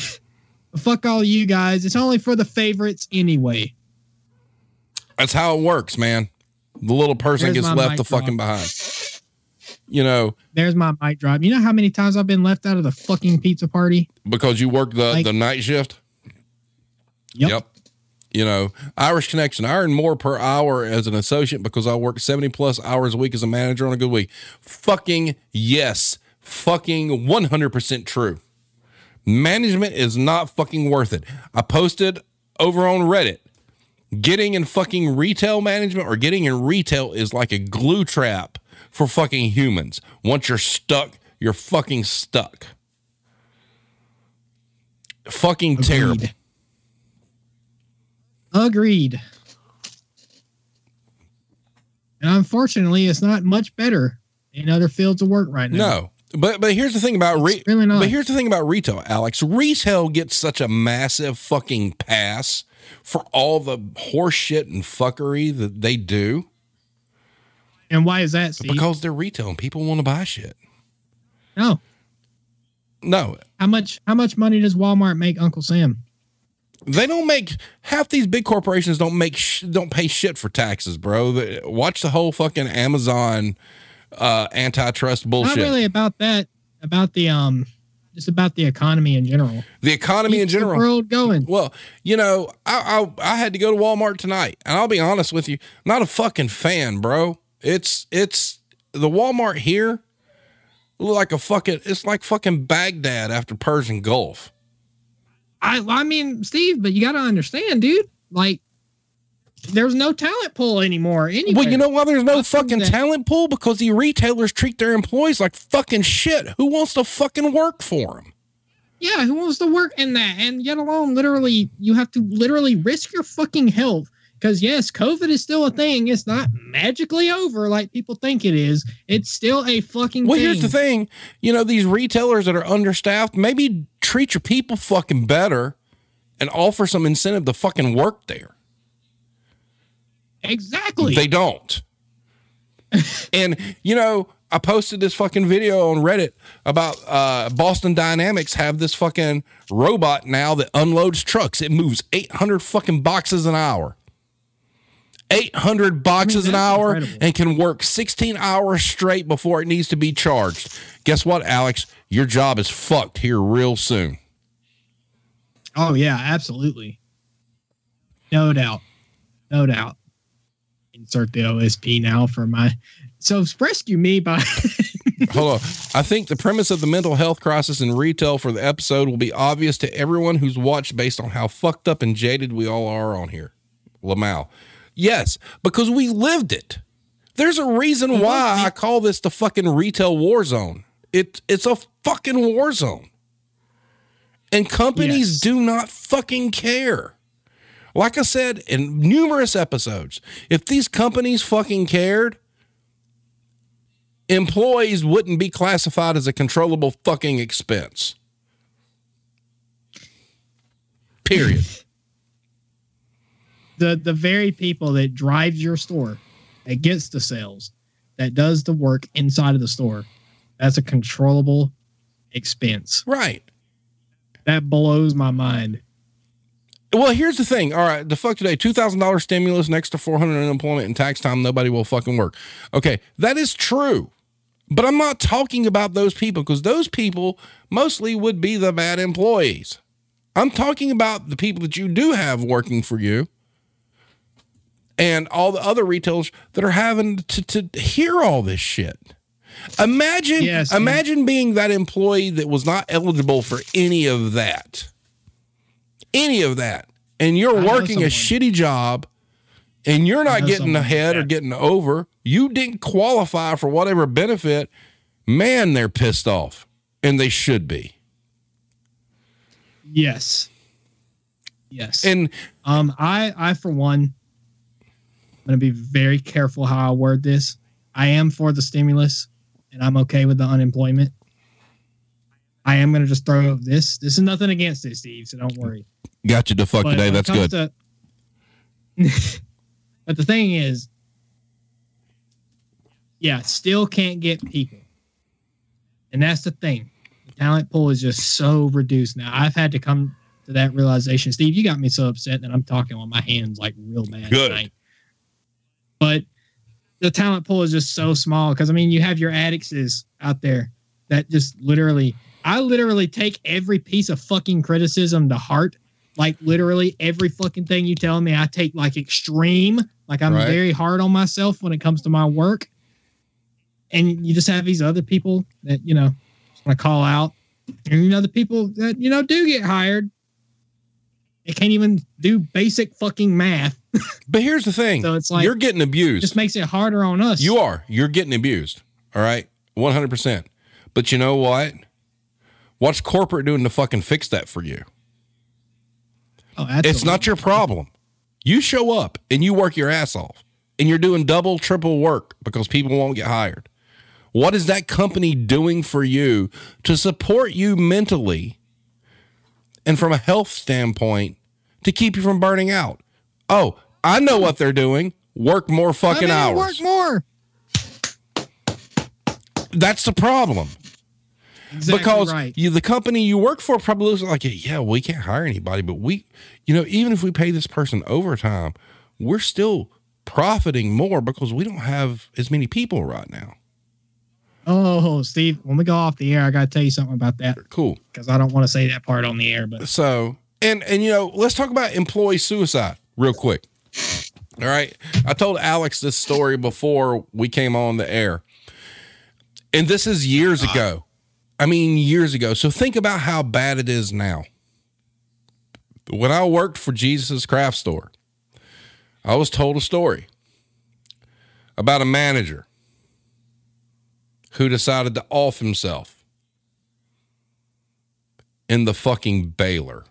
fuck all you guys. It's only for the favorites anyway. That's how it works, man. The little person There's gets left mic the fucking behind. You know, There's my mic drop. You know how many times I've been left out of the fucking pizza party? because you work the, Like- the night shift. Yep. You know, Irish Connection. I earn more per hour as an associate because I work 70 plus hours a week as a manager on a good week. Fucking yes. Fucking 100% true. Management is not fucking worth it. I posted over on Reddit. Getting in fucking retail management or getting in retail is like a glue trap for fucking humans. Once you're stuck, you're fucking stuck. Fucking terrible. Agreed. Agreed. And unfortunately, it's not much better in other fields of work right now. No, but but here's the thing about re- really not. but here's the thing about retail, Alex. Retail gets such a massive fucking pass for all the horseshit and fuckery that they do And why is that, Steve? because they're retail and people want to buy shit. no. No, How much how much money does Walmart make Uncle Sam? they don't make half these big corporations don't make sh- don't pay shit for taxes, bro. They- watch the whole fucking Amazon uh antitrust bullshit. Not really about that, about the um just about the economy in general. The economy in Keeps the general. world going. Well, you know, I, I I had to go to Walmart tonight, and I'll be honest with you, not a fucking fan, bro. It's it's the Walmart here, look like a fucking. It's like fucking Baghdad after Persian Gulf. I I mean, Steve, but you got to understand, dude. Like, there's no talent pool anymore. Well, you know why there's no Other fucking than- talent pool? Because the retailers treat their employees like fucking shit. Who wants to fucking work for them? yeah, who wants to work in that? And yet alone, literally, you have to literally risk your fucking health. Because yes, COVID is still a thing. It's not magically over like people think it is. It's still a fucking. Well, thing. here's the thing. You know, these retailers that are understaffed, maybe treat your people fucking better and offer some incentive to fucking work there. Exactly. They don't. *laughs* and you know, I posted this fucking video on Reddit about uh, Boston Dynamics have this fucking robot now that unloads trucks. It moves 800 fucking boxes an hour. 800 boxes an hour incredible. and can work 16 hours straight before it needs to be charged. Guess what, Alex? Your job is fucked here real soon. Oh yeah, absolutely. No doubt. No doubt. Insert the OSP now for my so rescue me by *laughs* Hold on. I think the premise of the mental health crisis in retail for the episode will be obvious to everyone who's watched based on how fucked up and jaded we all are on here. Lamal. Yes, because we lived it. There's a reason why I call this the fucking retail war zone. It it's a fucking war zone. And companies Yes. do not fucking care. Like I said in numerous episodes, if these companies fucking cared, employees wouldn't be classified as a controllable fucking expense. Period. *laughs* the the very people that drives your store, that gets the sales, that does the work inside of the store, that's a controllable expense. right. That blows my mind. Well, here's the thing. All right, the fuck today, two thousand dollars stimulus, next to four hundred unemployment and tax time, nobody will fucking work. Okay, that is true, but I'm not talking about those people because those people mostly would be the bad employees. I'm talking about the people that you do have working for you, and all the other retailers that are having to to hear all this shit. Imagine, Yes, imagine being that employee that was not eligible for any of that any of that and you're I working a shitty job and you're not getting ahead or getting over, you didn't qualify for whatever benefit, man, they're pissed off. And they should be. Yes. Yes. And Um, I, I for one, I'm gonna be very careful how I word this. I am for the stimulus, and I'm okay with the unemployment. I am gonna just throw this. This is nothing against this, Steve. So don't worry. got you to fuck But today. That's good. to- *laughs* but the thing is, yeah, still can't get people, and that's the thing. The talent pool is just so reduced now. I've had to come to that realization. Steve, you got me so upset that I'm talking on my hands like real bad Good. tonight. But the talent pool is just so small because I mean, you have your addicts out there that just literally, I literally take every piece of fucking criticism to heart. Like literally every fucking thing you tell me, I take like extreme. Like I'm Right. very hard on myself when it comes to my work. And you just have these other people that you know want to call out, and you know the people that you know do get hired. They can't even do basic fucking math. But here's the thing So it's like- you're getting It abused. just makes it harder on us. You are. You're getting abused. All right. 100%. But you know what? What's corporate doing to fucking fix that for you? Oh, absolutely. It's not your problem. You show up and you work your ass off and you're doing double, triple work because people won't get hired. What is that company doing for you to support you mentally and from a health standpoint to keep you from burning out? Oh, I know what they're doing. Work more fucking I mean, hours. Work more. That's the problem. Exactly because right. you, the company you work for probably looks like, yeah, we can't hire anybody, but we, you know, even if we pay this person overtime, we're still profiting more because we don't have as many people right now. Oh, Steve, when we go off the air, I got to tell you something about that Cool. because I don't want to say that part on the air. But So, and and you know, let's talk about employee suicide real quick. All right, I told Alex this story before we came on the air, and this is years uh-huh. ago. I mean, years ago. So think about how bad it is now. when I worked for Jesus Craft Store, I was told a story about a manager who decided to off himself in the fucking baler.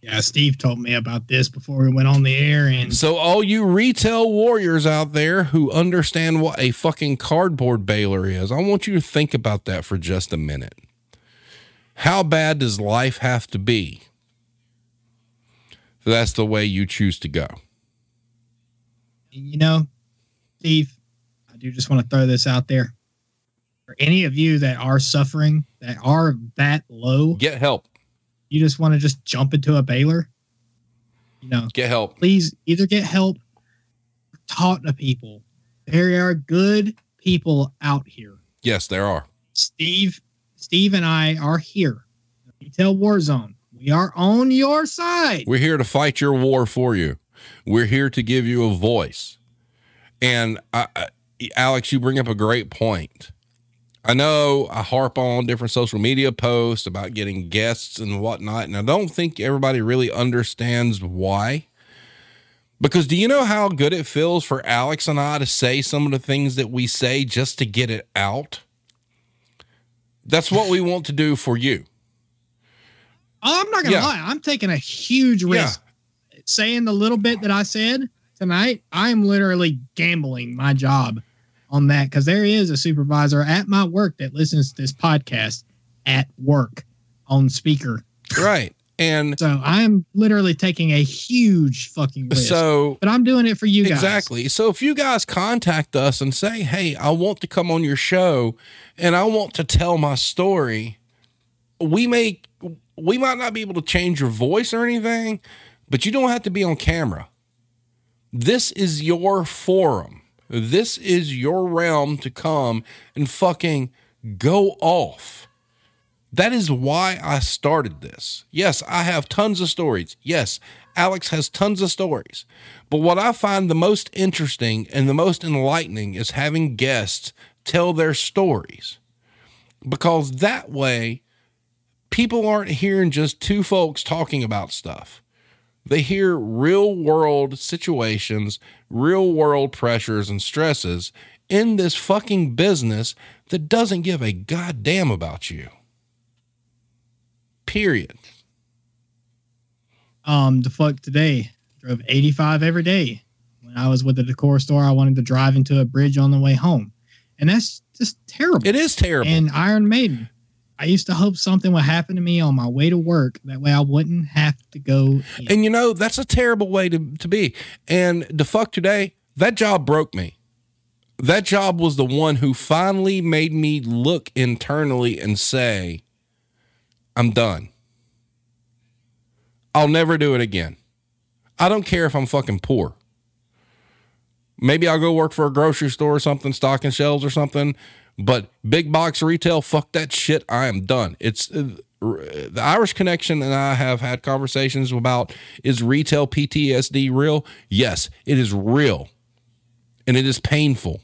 Yeah, Steve told me about this before we went on the air, and So, all you retail warriors out there who understand what a fucking cardboard baler is, I want you to think about that for just a minute. How bad does life have to be? That's the way you choose to go. you know, Steve, do just want to throw this out there for any of you that are suffering, that are that low, Get help. you just want to just jump into a baler. You know, Get help. please either get help or talk to people. There are good people out here. Yes, there are. Steve, Steve and I are here. Retail Warzone. We are on your side. We're here to fight your war for you. We're here to give you a voice. And I, Alex, you bring up a great point. I know I harp on different social media posts about getting guests and whatnot, and I don't think everybody really understands why. Because do you know how good it feels for Alex and I to say some of the things that we say just to get it out? That's what we want to do for you. Oh, I'm not gonna Yeah. lie. I'm taking a huge risk. Saying the little bit that I said tonight, I'm literally gambling my job on that because there is a supervisor at my work that listens to this podcast at work on speaker. Right. And So I'm literally taking a huge fucking risk. so but I'm doing it for you guys. Exactly. So if you guys contact us and say, "Hey, I want to come on your show and I want to tell my story," we may we might not be able to change your voice or anything, but you don't have to be on camera. This is your forum. This is your realm to come and fucking go off. That is why I started this. Yes, I have tons of stories. Yes, Alex has tons of stories. But what I find the most interesting and the most enlightening is having guests tell their stories. Because that way, people aren't hearing just two folks talking about stuff. They hear real world situations, real world pressures and stresses in this fucking business that doesn't give a goddamn about you. Period. Um, the fuck today drove 85 every day. When I was with the decor store, I wanted to drive into a bridge on the way home, and that's just terrible. It is terrible. And Iron Maiden, I used to hope something would happen to me on my way to work. That way, I wouldn't have to go. in. And you know, that's a terrible way to, to be. And the fuck today, that job broke me. That job was the one who finally made me look internally and say, I'm done. I'll never do it again. I don't care if I'm fucking poor. Maybe I'll go work for a grocery store or something, stocking shelves or something. But big box retail, fuck that shit. I am done. It's uh, the Irish Connection, and I have had conversations about is retail PTSD real? Yes, it is real, and it is painful.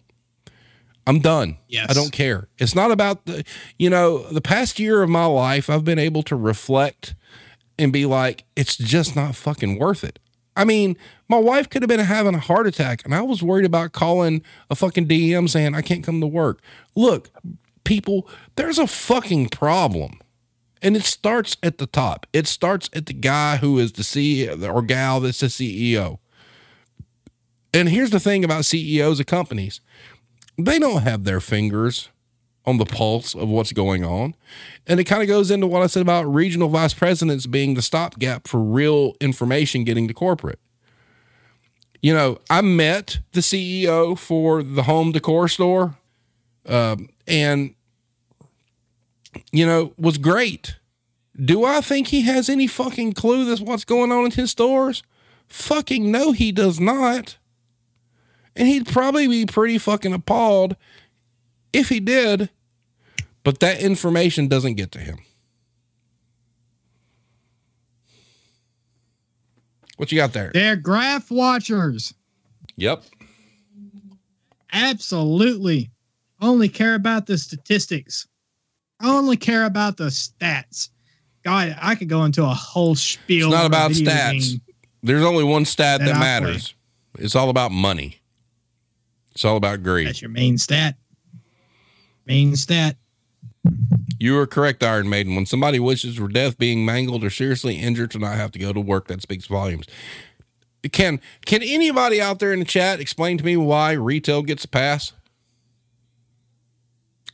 I'm done. Yes. I don't care. It's not about the, you know, the past year of my life, I've been able to reflect and be like, it's just not fucking worth it. I mean, my wife could have been having a heart attack, and I was worried about calling a fucking DM saying I can't come to work. Look, people, there's a fucking problem. And it starts at the top. It starts at the guy who is the CEO or gal that's the CEO. And here's the thing about CEOs of companies they don't have their fingers on the pulse of what's going on. And it kind of goes into what I said about regional vice presidents being the stopgap for real information getting to corporate. You know, I met the CEO for the home decor store um, and, you know, was great. Do I think he has any fucking clue that's what's going on in his stores? Fucking no, he does not. And he'd probably be pretty fucking appalled if he did, but that information doesn't get to him. What you got there? They're graph watchers. Yep. Absolutely. Only care about the statistics. Only care about the stats. God, I could go into a whole spiel. It's not about stats. There's only one stat That that I matters. It's all about money. It's all about greed. That's your main stat. Main stat. You are correct, Iron Maiden. When somebody wishes for death, being mangled, or seriously injured to not have to go to work, that speaks volumes. Can can anybody out there in the chat explain to me why retail gets a pass?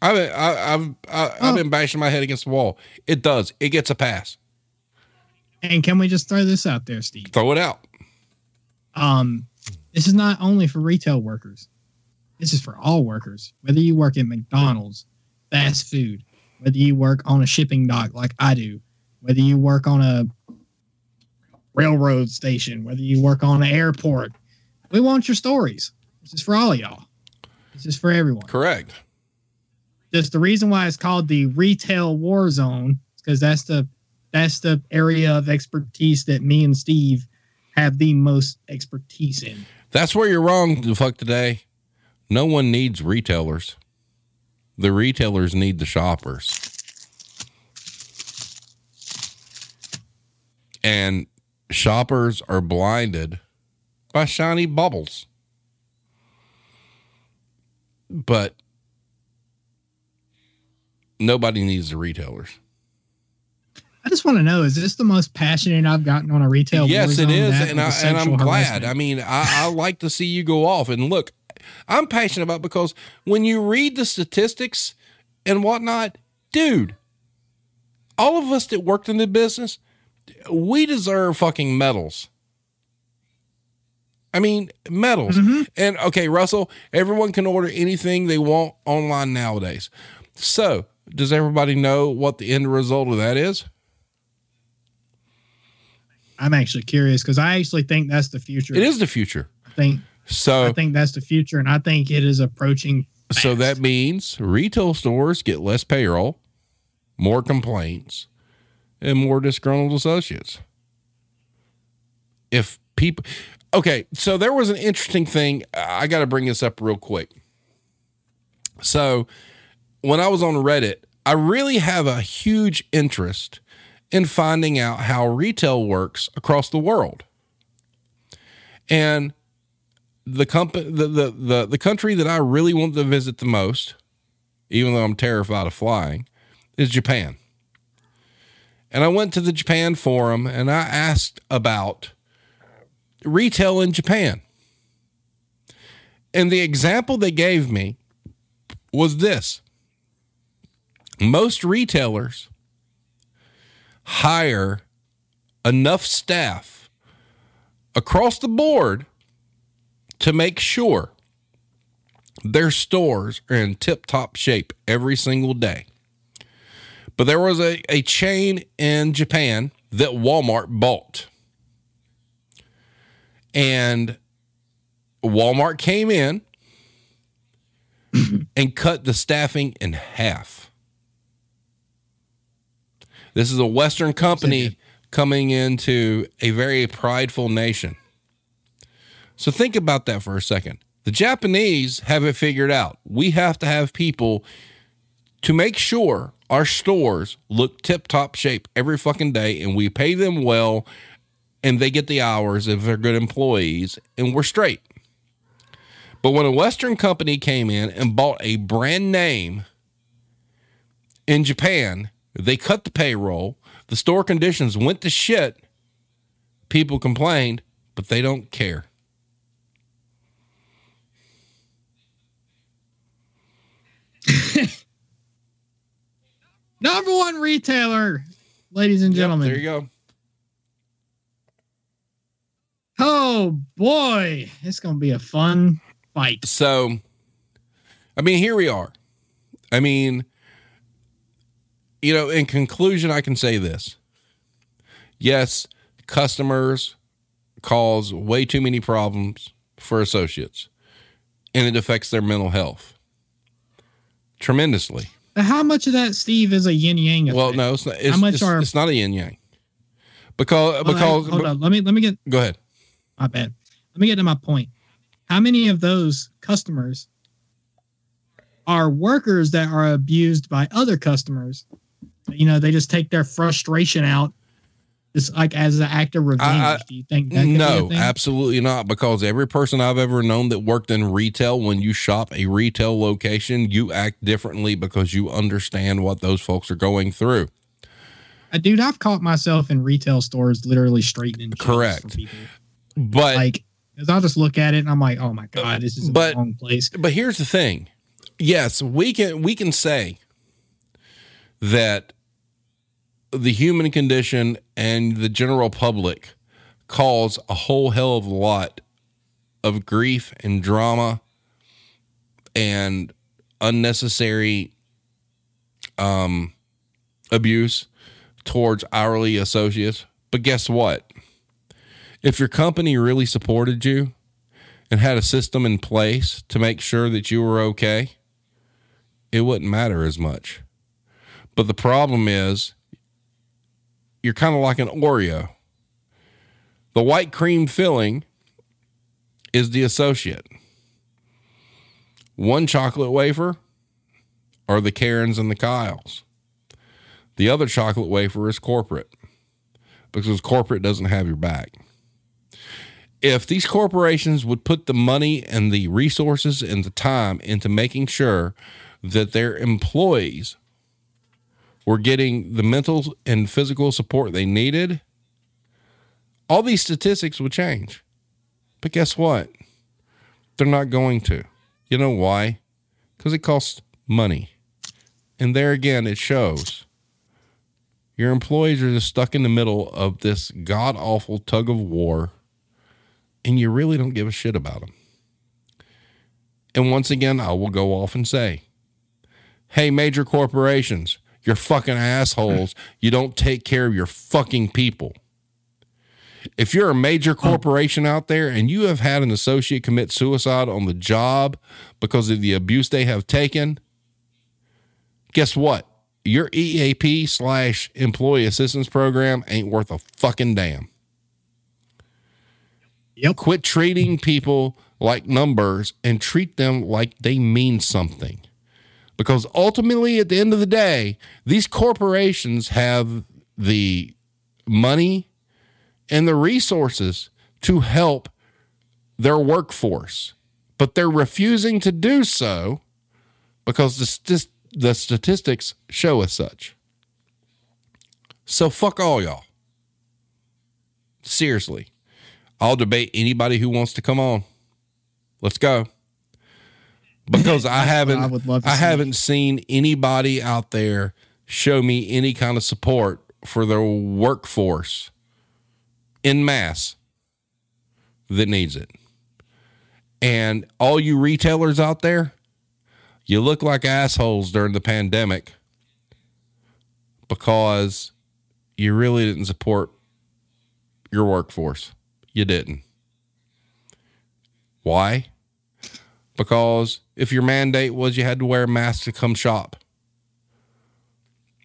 I've I, I've I, I've Oh. been bashing my head against the wall. It does. It gets a pass. And can we just throw this out there, Steve? Throw it out. Um, this is not only for retail workers. This is for all workers. Whether you work at McDonald's, fast food, whether you work on a shipping dock like I do, whether you work on a railroad station, whether you work on an airport, we want your stories. This is for all of y'all. This is for everyone. Correct. Just the reason why it's called the retail war zone is because that's the that's the area of expertise that me and Steve have the most expertise in. That's where you're wrong, the fuck today. No one needs retailers. The retailers need the shoppers. And shoppers are blinded by shiny bubbles. But nobody needs the retailers. I just want to know: is this the most passionate I've gotten on a retail? yes, it is, and I, and I'm sexual glad. harassment? I mean, I, I like to see you go off and look. I'm passionate about because when you read the statistics and whatnot, dude, all of us that worked in the business, we deserve fucking medals. I mean, medals. Mhm. And okay, Russell, everyone can order anything they want online nowadays. So, does everybody know what the end result of that is? I'm actually curious because I actually think that's the future. It is the future. I think So, I think that's the future, and I think it is approaching. So that means retail stores get less payroll, more complaints, and more disgruntled associates. If people, okay, so there was an interesting thing. I got to bring this up real quick. So when I was on Reddit, I really have a huge interest in finding out how retail works across the world. And the company the, the the the country that I really want to visit the most, even though I'm terrified of flying, is Japan. And I went to the Japan forum and I asked about retail in Japan. And the example they gave me was this. Most retailers hire enough staff across the board to make sure their stores are in tip top shape every single day. But there was a, a chain in Japan that Walmart bought. And Walmart came in *laughs* and cut the staffing in half. This is a Western company coming into a very prideful nation. So think about that for a second. The Japanese have it figured out. We have to have people to make sure our stores look tip top shape every fucking day and we pay them well and they get the hours if they're good employees and we're straight. But when a Western company came in and bought a brand name in Japan, they cut the payroll, the store conditions went to shit, people complained, but they don't care. *laughs* Number one retailer, ladies and gentlemen. There you go. Oh boy, it's gonna be a fun fight. So, I mean, here we are. I mean, you know, in conclusion, I can say this. Yes, customers cause way too many problems for associates, and it affects their mental health tremendously. How much of that, Steve, is a yin yang? Well, no, it's not. It's, much it's, are- it's not a yin yang because Well, because I- hold on. Let me let me get go ahead. my bad. Let me get to my point. How many of those customers are workers that are abused by other customers you know, they just take their frustration out, just like as an act of revenge. I- Do you think that could be a No, absolutely not. Because every person I've ever known that worked in retail, when you shop a retail location, you act differently because you understand what those folks are going through. Uh, dude, I've caught myself in retail stores literally straightening. Correct. People. But Like, because I'll just look at it and I'm like, oh my god, this is But- the wrong place. but here's the thing. Yes, we can we can say that the human condition and the general public cause a whole hell of a lot of grief and drama and unnecessary um abuse towards hourly associates. But guess what? If your company really supported you and had a system in place to make sure that you were okay, it wouldn't matter as much. But the problem is, you're kind of like an Oreo. The white cream filling is the associate. One chocolate wafer are the Karens and the Kyles. The other chocolate wafer is corporate because corporate doesn't have your back if these corporations would put the money and the resources and the time into making sure that their employees were getting the mental and physical support they needed, all these statistics would change. But guess what? They're not going to. You know why? Because it costs money. And there again, it shows. Your employees are just stuck in the middle of this god awful tug of war and you really don't give a shit about them. And once again, I will go off and say, hey, major corporations, you're fucking assholes. You don't take care of your fucking people. If you're a major corporation out there and you have had an associate commit suicide on the job because of the abuse they have taken, guess what? Your EAP slash employee assistance program ain't worth a fucking damn. Yep. Quit treating people like numbers and treat them like they mean something. Because ultimately, at the end of the day, these corporations have the money and the resources to help their workforce, but they're refusing to do so because the, st- the statistics show as such. So, fuck all y'all. Seriously. I'll debate anybody who wants to come on. Let's go. Because I haven't I would love I see. haven't seen anybody out there show me any kind of support for their workforce in mass that needs it. And all you retailers out there, you look like assholes during the pandemic because you really didn't support your workforce. You didn't. Why? Because if your mandate was you had to wear a mask to come shop,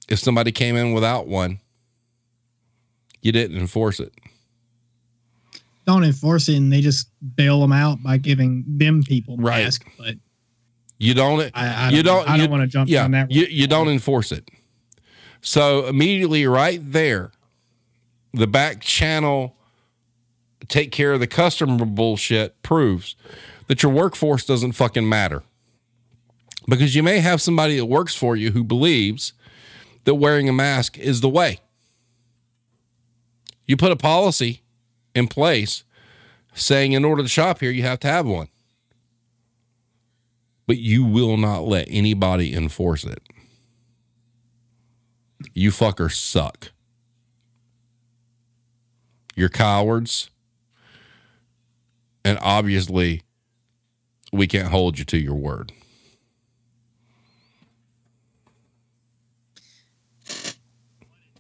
if somebody came in without one, you didn't enforce it. Don't enforce it and they just bail them out by giving them people Right. masks. But You don't. I, I you don't, don't. I don't want to jump yeah, on that. you, you don't enforce it. So immediately, right there, the back channel take care of the customer bullshit proves that your workforce doesn't fucking matter. Because you may have somebody that works for you who believes that wearing a mask is the way. You put a policy in place saying in order to shop here, you have to have one but you will not let anybody enforce it. You fuckers suck. You're cowards. And obviously, we can't hold you to your word.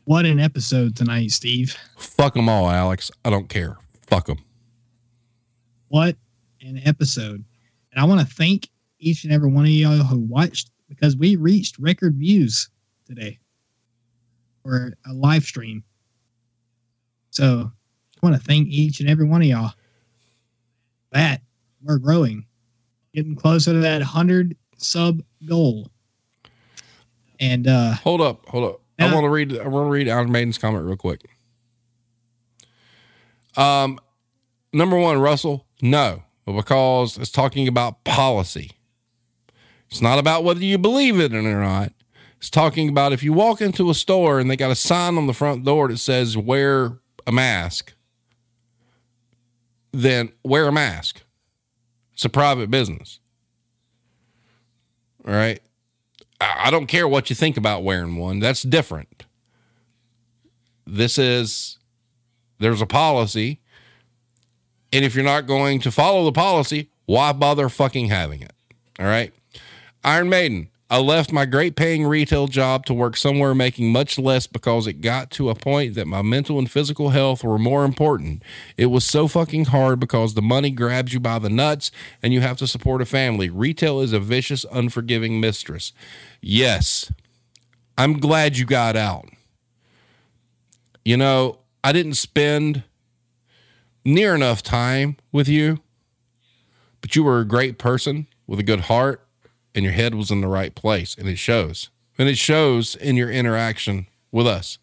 What an episode tonight, Steve. Fuck them all, Alex. I don't care. Fuck them. What an episode. And I want to thank each and every one of y'all who watched because we reached record views today for a live stream. So I want to thank each and every one of y'all. That we're growing, getting closer to that 100 sub goal. And uh Hold up. Hold up. I want to read. I want to read Iron Maiden's comment real quick. Um, number one, Russell, no, because it's talking about policy. It's not about whether you believe it or not. It's talking about if you walk into a store and they got a sign on the front door that says wear a mask, then wear a mask. It's a private business. All right. I don't care what you think about wearing one. That's different. This is, there's a policy. And if you're not going to follow the policy, why bother fucking having it? All right. Iron Maiden, I left my great paying retail job to work somewhere making much less because it got to a point that my mental and physical health were more important. It was so fucking hard because the money grabs you by the nuts and you have to support a family. Retail is a vicious, unforgiving mistress. Yes, I'm glad you got out. You know, I didn't spend near enough time with you, but you were a great person with a good heart and your head was in the right place and it shows. And it shows in your interaction with us.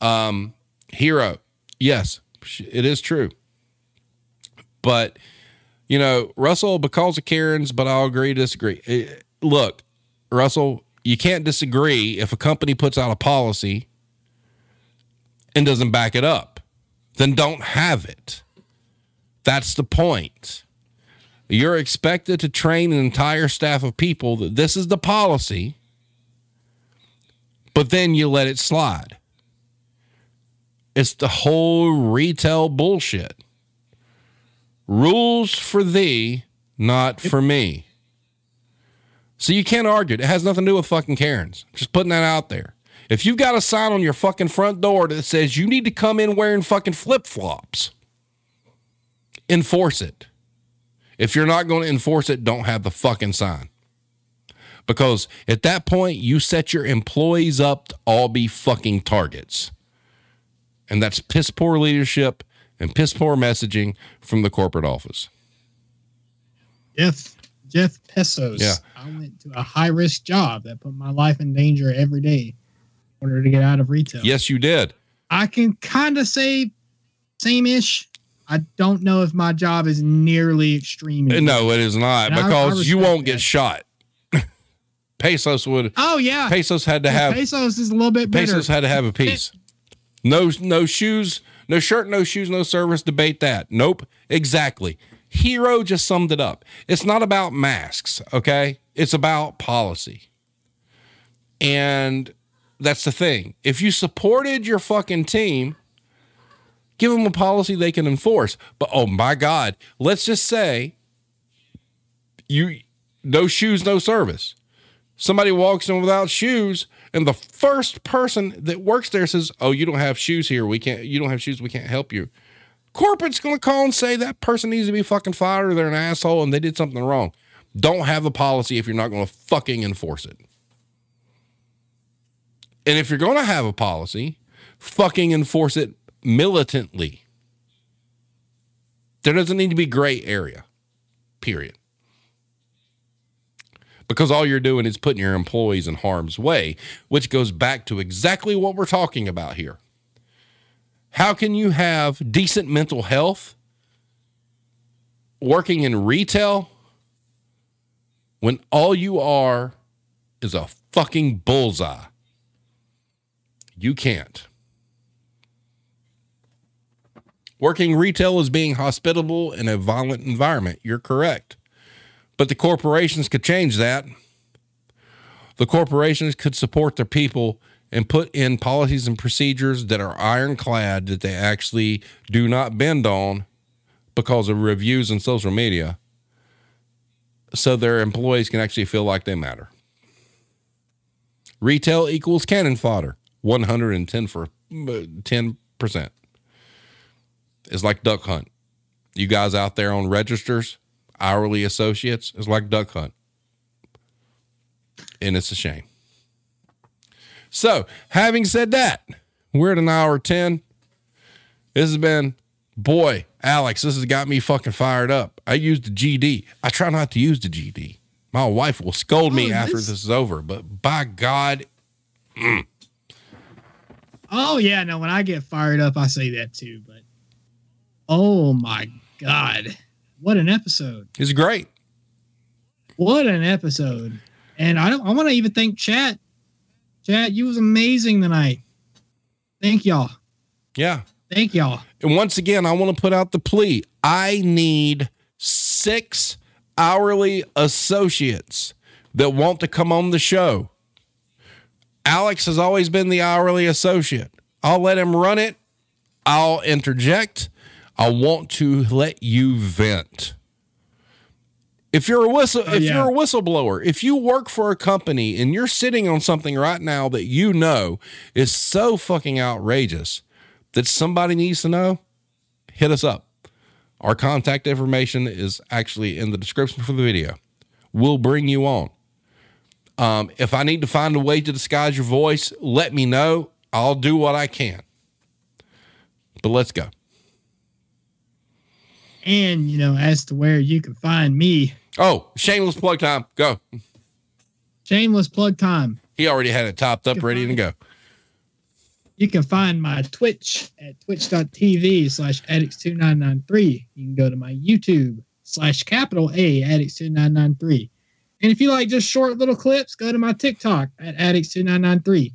Um hero yes it is true. But you know russell because of karen's but i'll agree disagree. Eh, look russell you can't disagree if a company puts out a policy and doesn't back it up. Then don't have it. That's the point you're expected to train an entire staff of people that this is the policy, but then you let it slide. It's the whole retail bullshit. Rules for thee, not for me. So you can't argue it. Has nothing to do with fucking Karens. Just putting that out there. If you've got a sign on your fucking front door that says you need to come in wearing fucking flip flops, enforce it. If you're not going to enforce it, don't have the fucking sign. Because at that point, you set your employees up to all be fucking targets. And that's piss poor leadership and piss poor messaging from the corporate office. Jeff Jeff Pesos. Yeah. I went to a high risk job that put my life in danger every day in order to get out of retail. Yes, you did. I can kind of say same ish. I don't know if my job is nearly extreme. Uh, No, it is not And I- I because you won't get shot. *laughs* Pesos would. Oh yeah. Pesos had to Yeah, have. Pesos is a little bit better. Pesos had to have a piece. No, no shoes, no shirt, no shoes, no service. Debate that. Nope. Exactly. Hero just summed it up. It's not about masks, okay? It's about policy. And that's the thing. If you supported your fucking team, give them a policy they can enforce. But oh my God, let's just say you no shoes, no service. Somebody walks in without shoes and the first person that works there says oh you don't have shoes here. We can't you don't have shoes. We can't help you. Corporate's going to call and say that person needs to be fucking fired or they're an asshole and they did something wrong. Don't have a policy if you're not going to fucking enforce it. And if you're going to have a policy fucking enforce it militantly there doesn't need to be gray area period because all you're doing is putting your employees in harm's way, which goes back to exactly what we're talking about here. How can you have decent mental health working in retail when all you are is a fucking bullseye? You can't. Working retail is being hospitable in a violent environment. You're correct. But the corporations could change that. The corporations could support their people and put in policies and procedures that are ironclad that they actually do not bend on because of reviews and social media so their employees can actually feel like they matter. Retail equals cannon fodder, 110 for uh, 10%. It's like duck hunt. You guys out there on registers, hourly associates is like duck hunt. And it's a shame. So, having said that, we're at an hour 10. This has been, boy, Alex, this has got me fucking fired up. I used the GD. I try not to use the GD. My wife will scold me Oh, after this- this is over, but by God, mm, Oh yeah, no. When I get fired up, I say that too. But oh my god, what an episode! It's great. What an episode! And I don't. I want to even thank Chat. Chat, you was amazing tonight. Thank y'all. Yeah. Thank y'all. And once again, I want to put out the plea. I need six hourly associates that want to come on the show. Alex has always been the hourly associate. I'll let him run it. I'll interject. I want to let you vent. If you're a whistle, Oh, if yeah. you're a whistleblower, if you work for a company and you're sitting on something right now that you know is so fucking outrageous that somebody needs to know, hit us up. Our contact information is actually in the description for the video. We'll bring you on. Um, if I need to find a way to disguise your voice, let me know. I'll do what I can. But let's go. And you know, as to where you can find me, Oh, shameless plug time. Go. shameless plug time. He already had it topped up, ready to go. You can find my Twitch at twitch.tv slash addicts2993. You can go to my YouTube slash capital A addicts2993. And if you like just short little clips, go to my TikTok at addicts2993.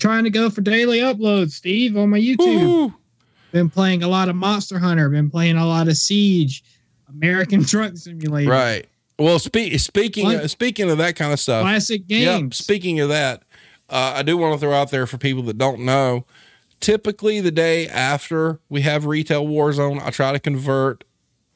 Trying to go for daily uploads, Steve, on my YouTube. Woo. Been playing a lot of Monster Hunter, been playing a lot of Siege, American *laughs* Truck Simulator, Right. Well, spe- speaking of, speaking of that kind of stuff, classic Yep. Speaking of that, uh, I do want to throw out there for people that don't know. Typically, the day after we have Retail Warzone, I try to convert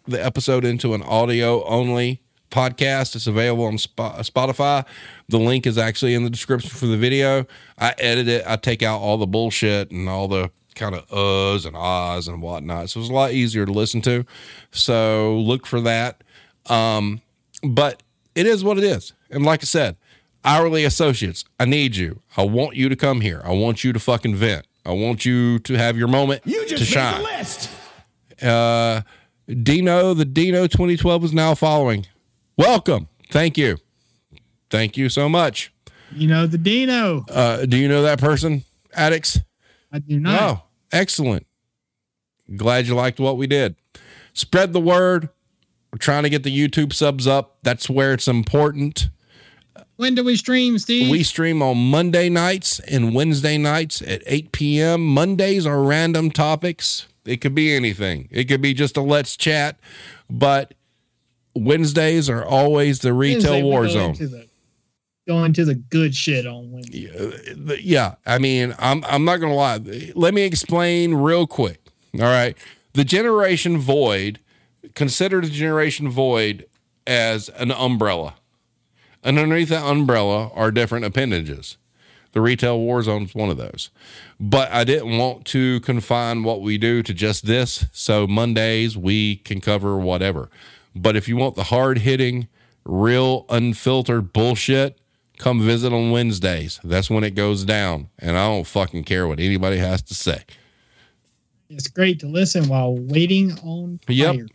the episode into an audio only podcast. It's available on Spotify. The link is actually in the description for the video. I edit it. I take out all the bullshit and all the kind of uhs and ahs and whatnot. So it's a lot easier to listen to. So look for that. Um, but it is what it is. And like I said, hourly associates, I need you. I want you to come here. I want you to fucking vent. I want you to have your moment You just made shine. the list. Uh, Dino, the Dino 2012 is now following. Welcome. Thank you. Thank you so much. You know, the Dino. Uh, do you know that person, Addicts? I do not. Oh, excellent. Glad you liked what we did. Spread the word. We're trying to get the YouTube subs up. That's where it's important. When do we stream, Steve? We stream on Monday nights and Wednesday nights at 8 p.m. Mondays are random topics. It could be anything. It could be just a let's chat, but Wednesdays are always the retail Wednesday, war zone. Into to the good shit on Wednesday. Uh, yeah, I mean, I'm I'm not gonna lie. Let me explain real quick. All right, the generation void. Consider the generation void as an umbrella, and underneath that umbrella are different appendages. The retail war zone is one of those. But I didn't want to confine what we do to just this. So Mondays we can cover whatever. But if you want the hard hitting, real unfiltered bullshit, come visit on Wednesdays. That's when it goes down. And I don't fucking care what anybody has to say. It's great to listen while waiting on Yep. fire.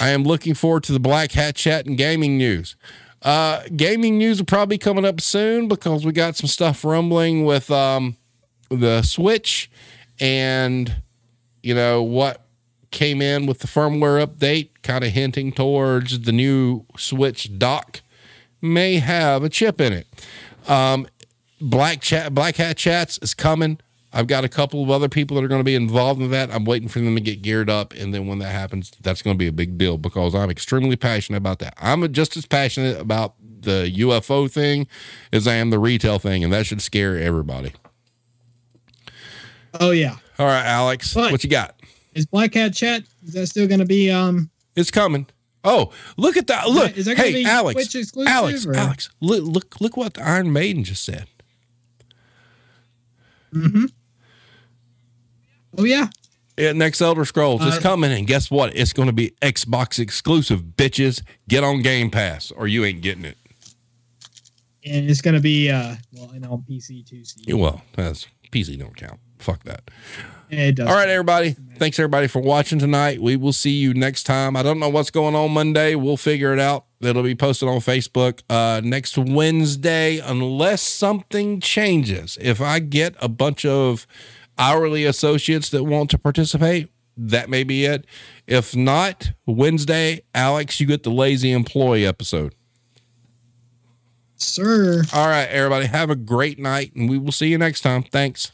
I am looking forward to the Black Hat Chat and gaming news. Uh, gaming news will probably be coming up soon because we got some stuff rumbling with um, the Switch and you know what came in with the firmware update, kind of hinting towards the new Switch dock may have a chip in it. Um, Black Chat, Black Hat Chats is coming. I've got a couple of other people that are going to be involved in that. I'm waiting for them to get geared up, and then when that happens, that's going to be a big deal because I'm extremely passionate about that. I'm just as passionate about the UFO thing as I am the retail thing, and that should scare everybody. Oh yeah. All right, Alex, But- what you got? Is Black Hat Chat? Is that still going to be? Um. It's coming. Oh, look at that! Look, Is that gonna hey, be Alex, Alex, or- Alex, look, look, look what the Iron Maiden just said. Mm-hmm. Oh yeah. Yeah, next Elder Scrolls is Uh, coming, and guess what? It's going to be Xbox exclusive, bitches. Get on Game Pass, or you ain't getting it. And it's going to be uh well and on PC too. Steve. Well, that's PC don't count. Fuck that. It does. All right, everybody. Thanks everybody for watching tonight. We will see you next time. I don't know what's going on Monday. We'll figure it out. It'll be posted on Facebook uh, next Wednesday, unless something changes. If I get a bunch of hourly associates that want to participate, that may be it. If not, Wednesday, Alex, you get the lazy employee episode. Sir. All right, everybody, have a great night, and we will see you next time. Thanks.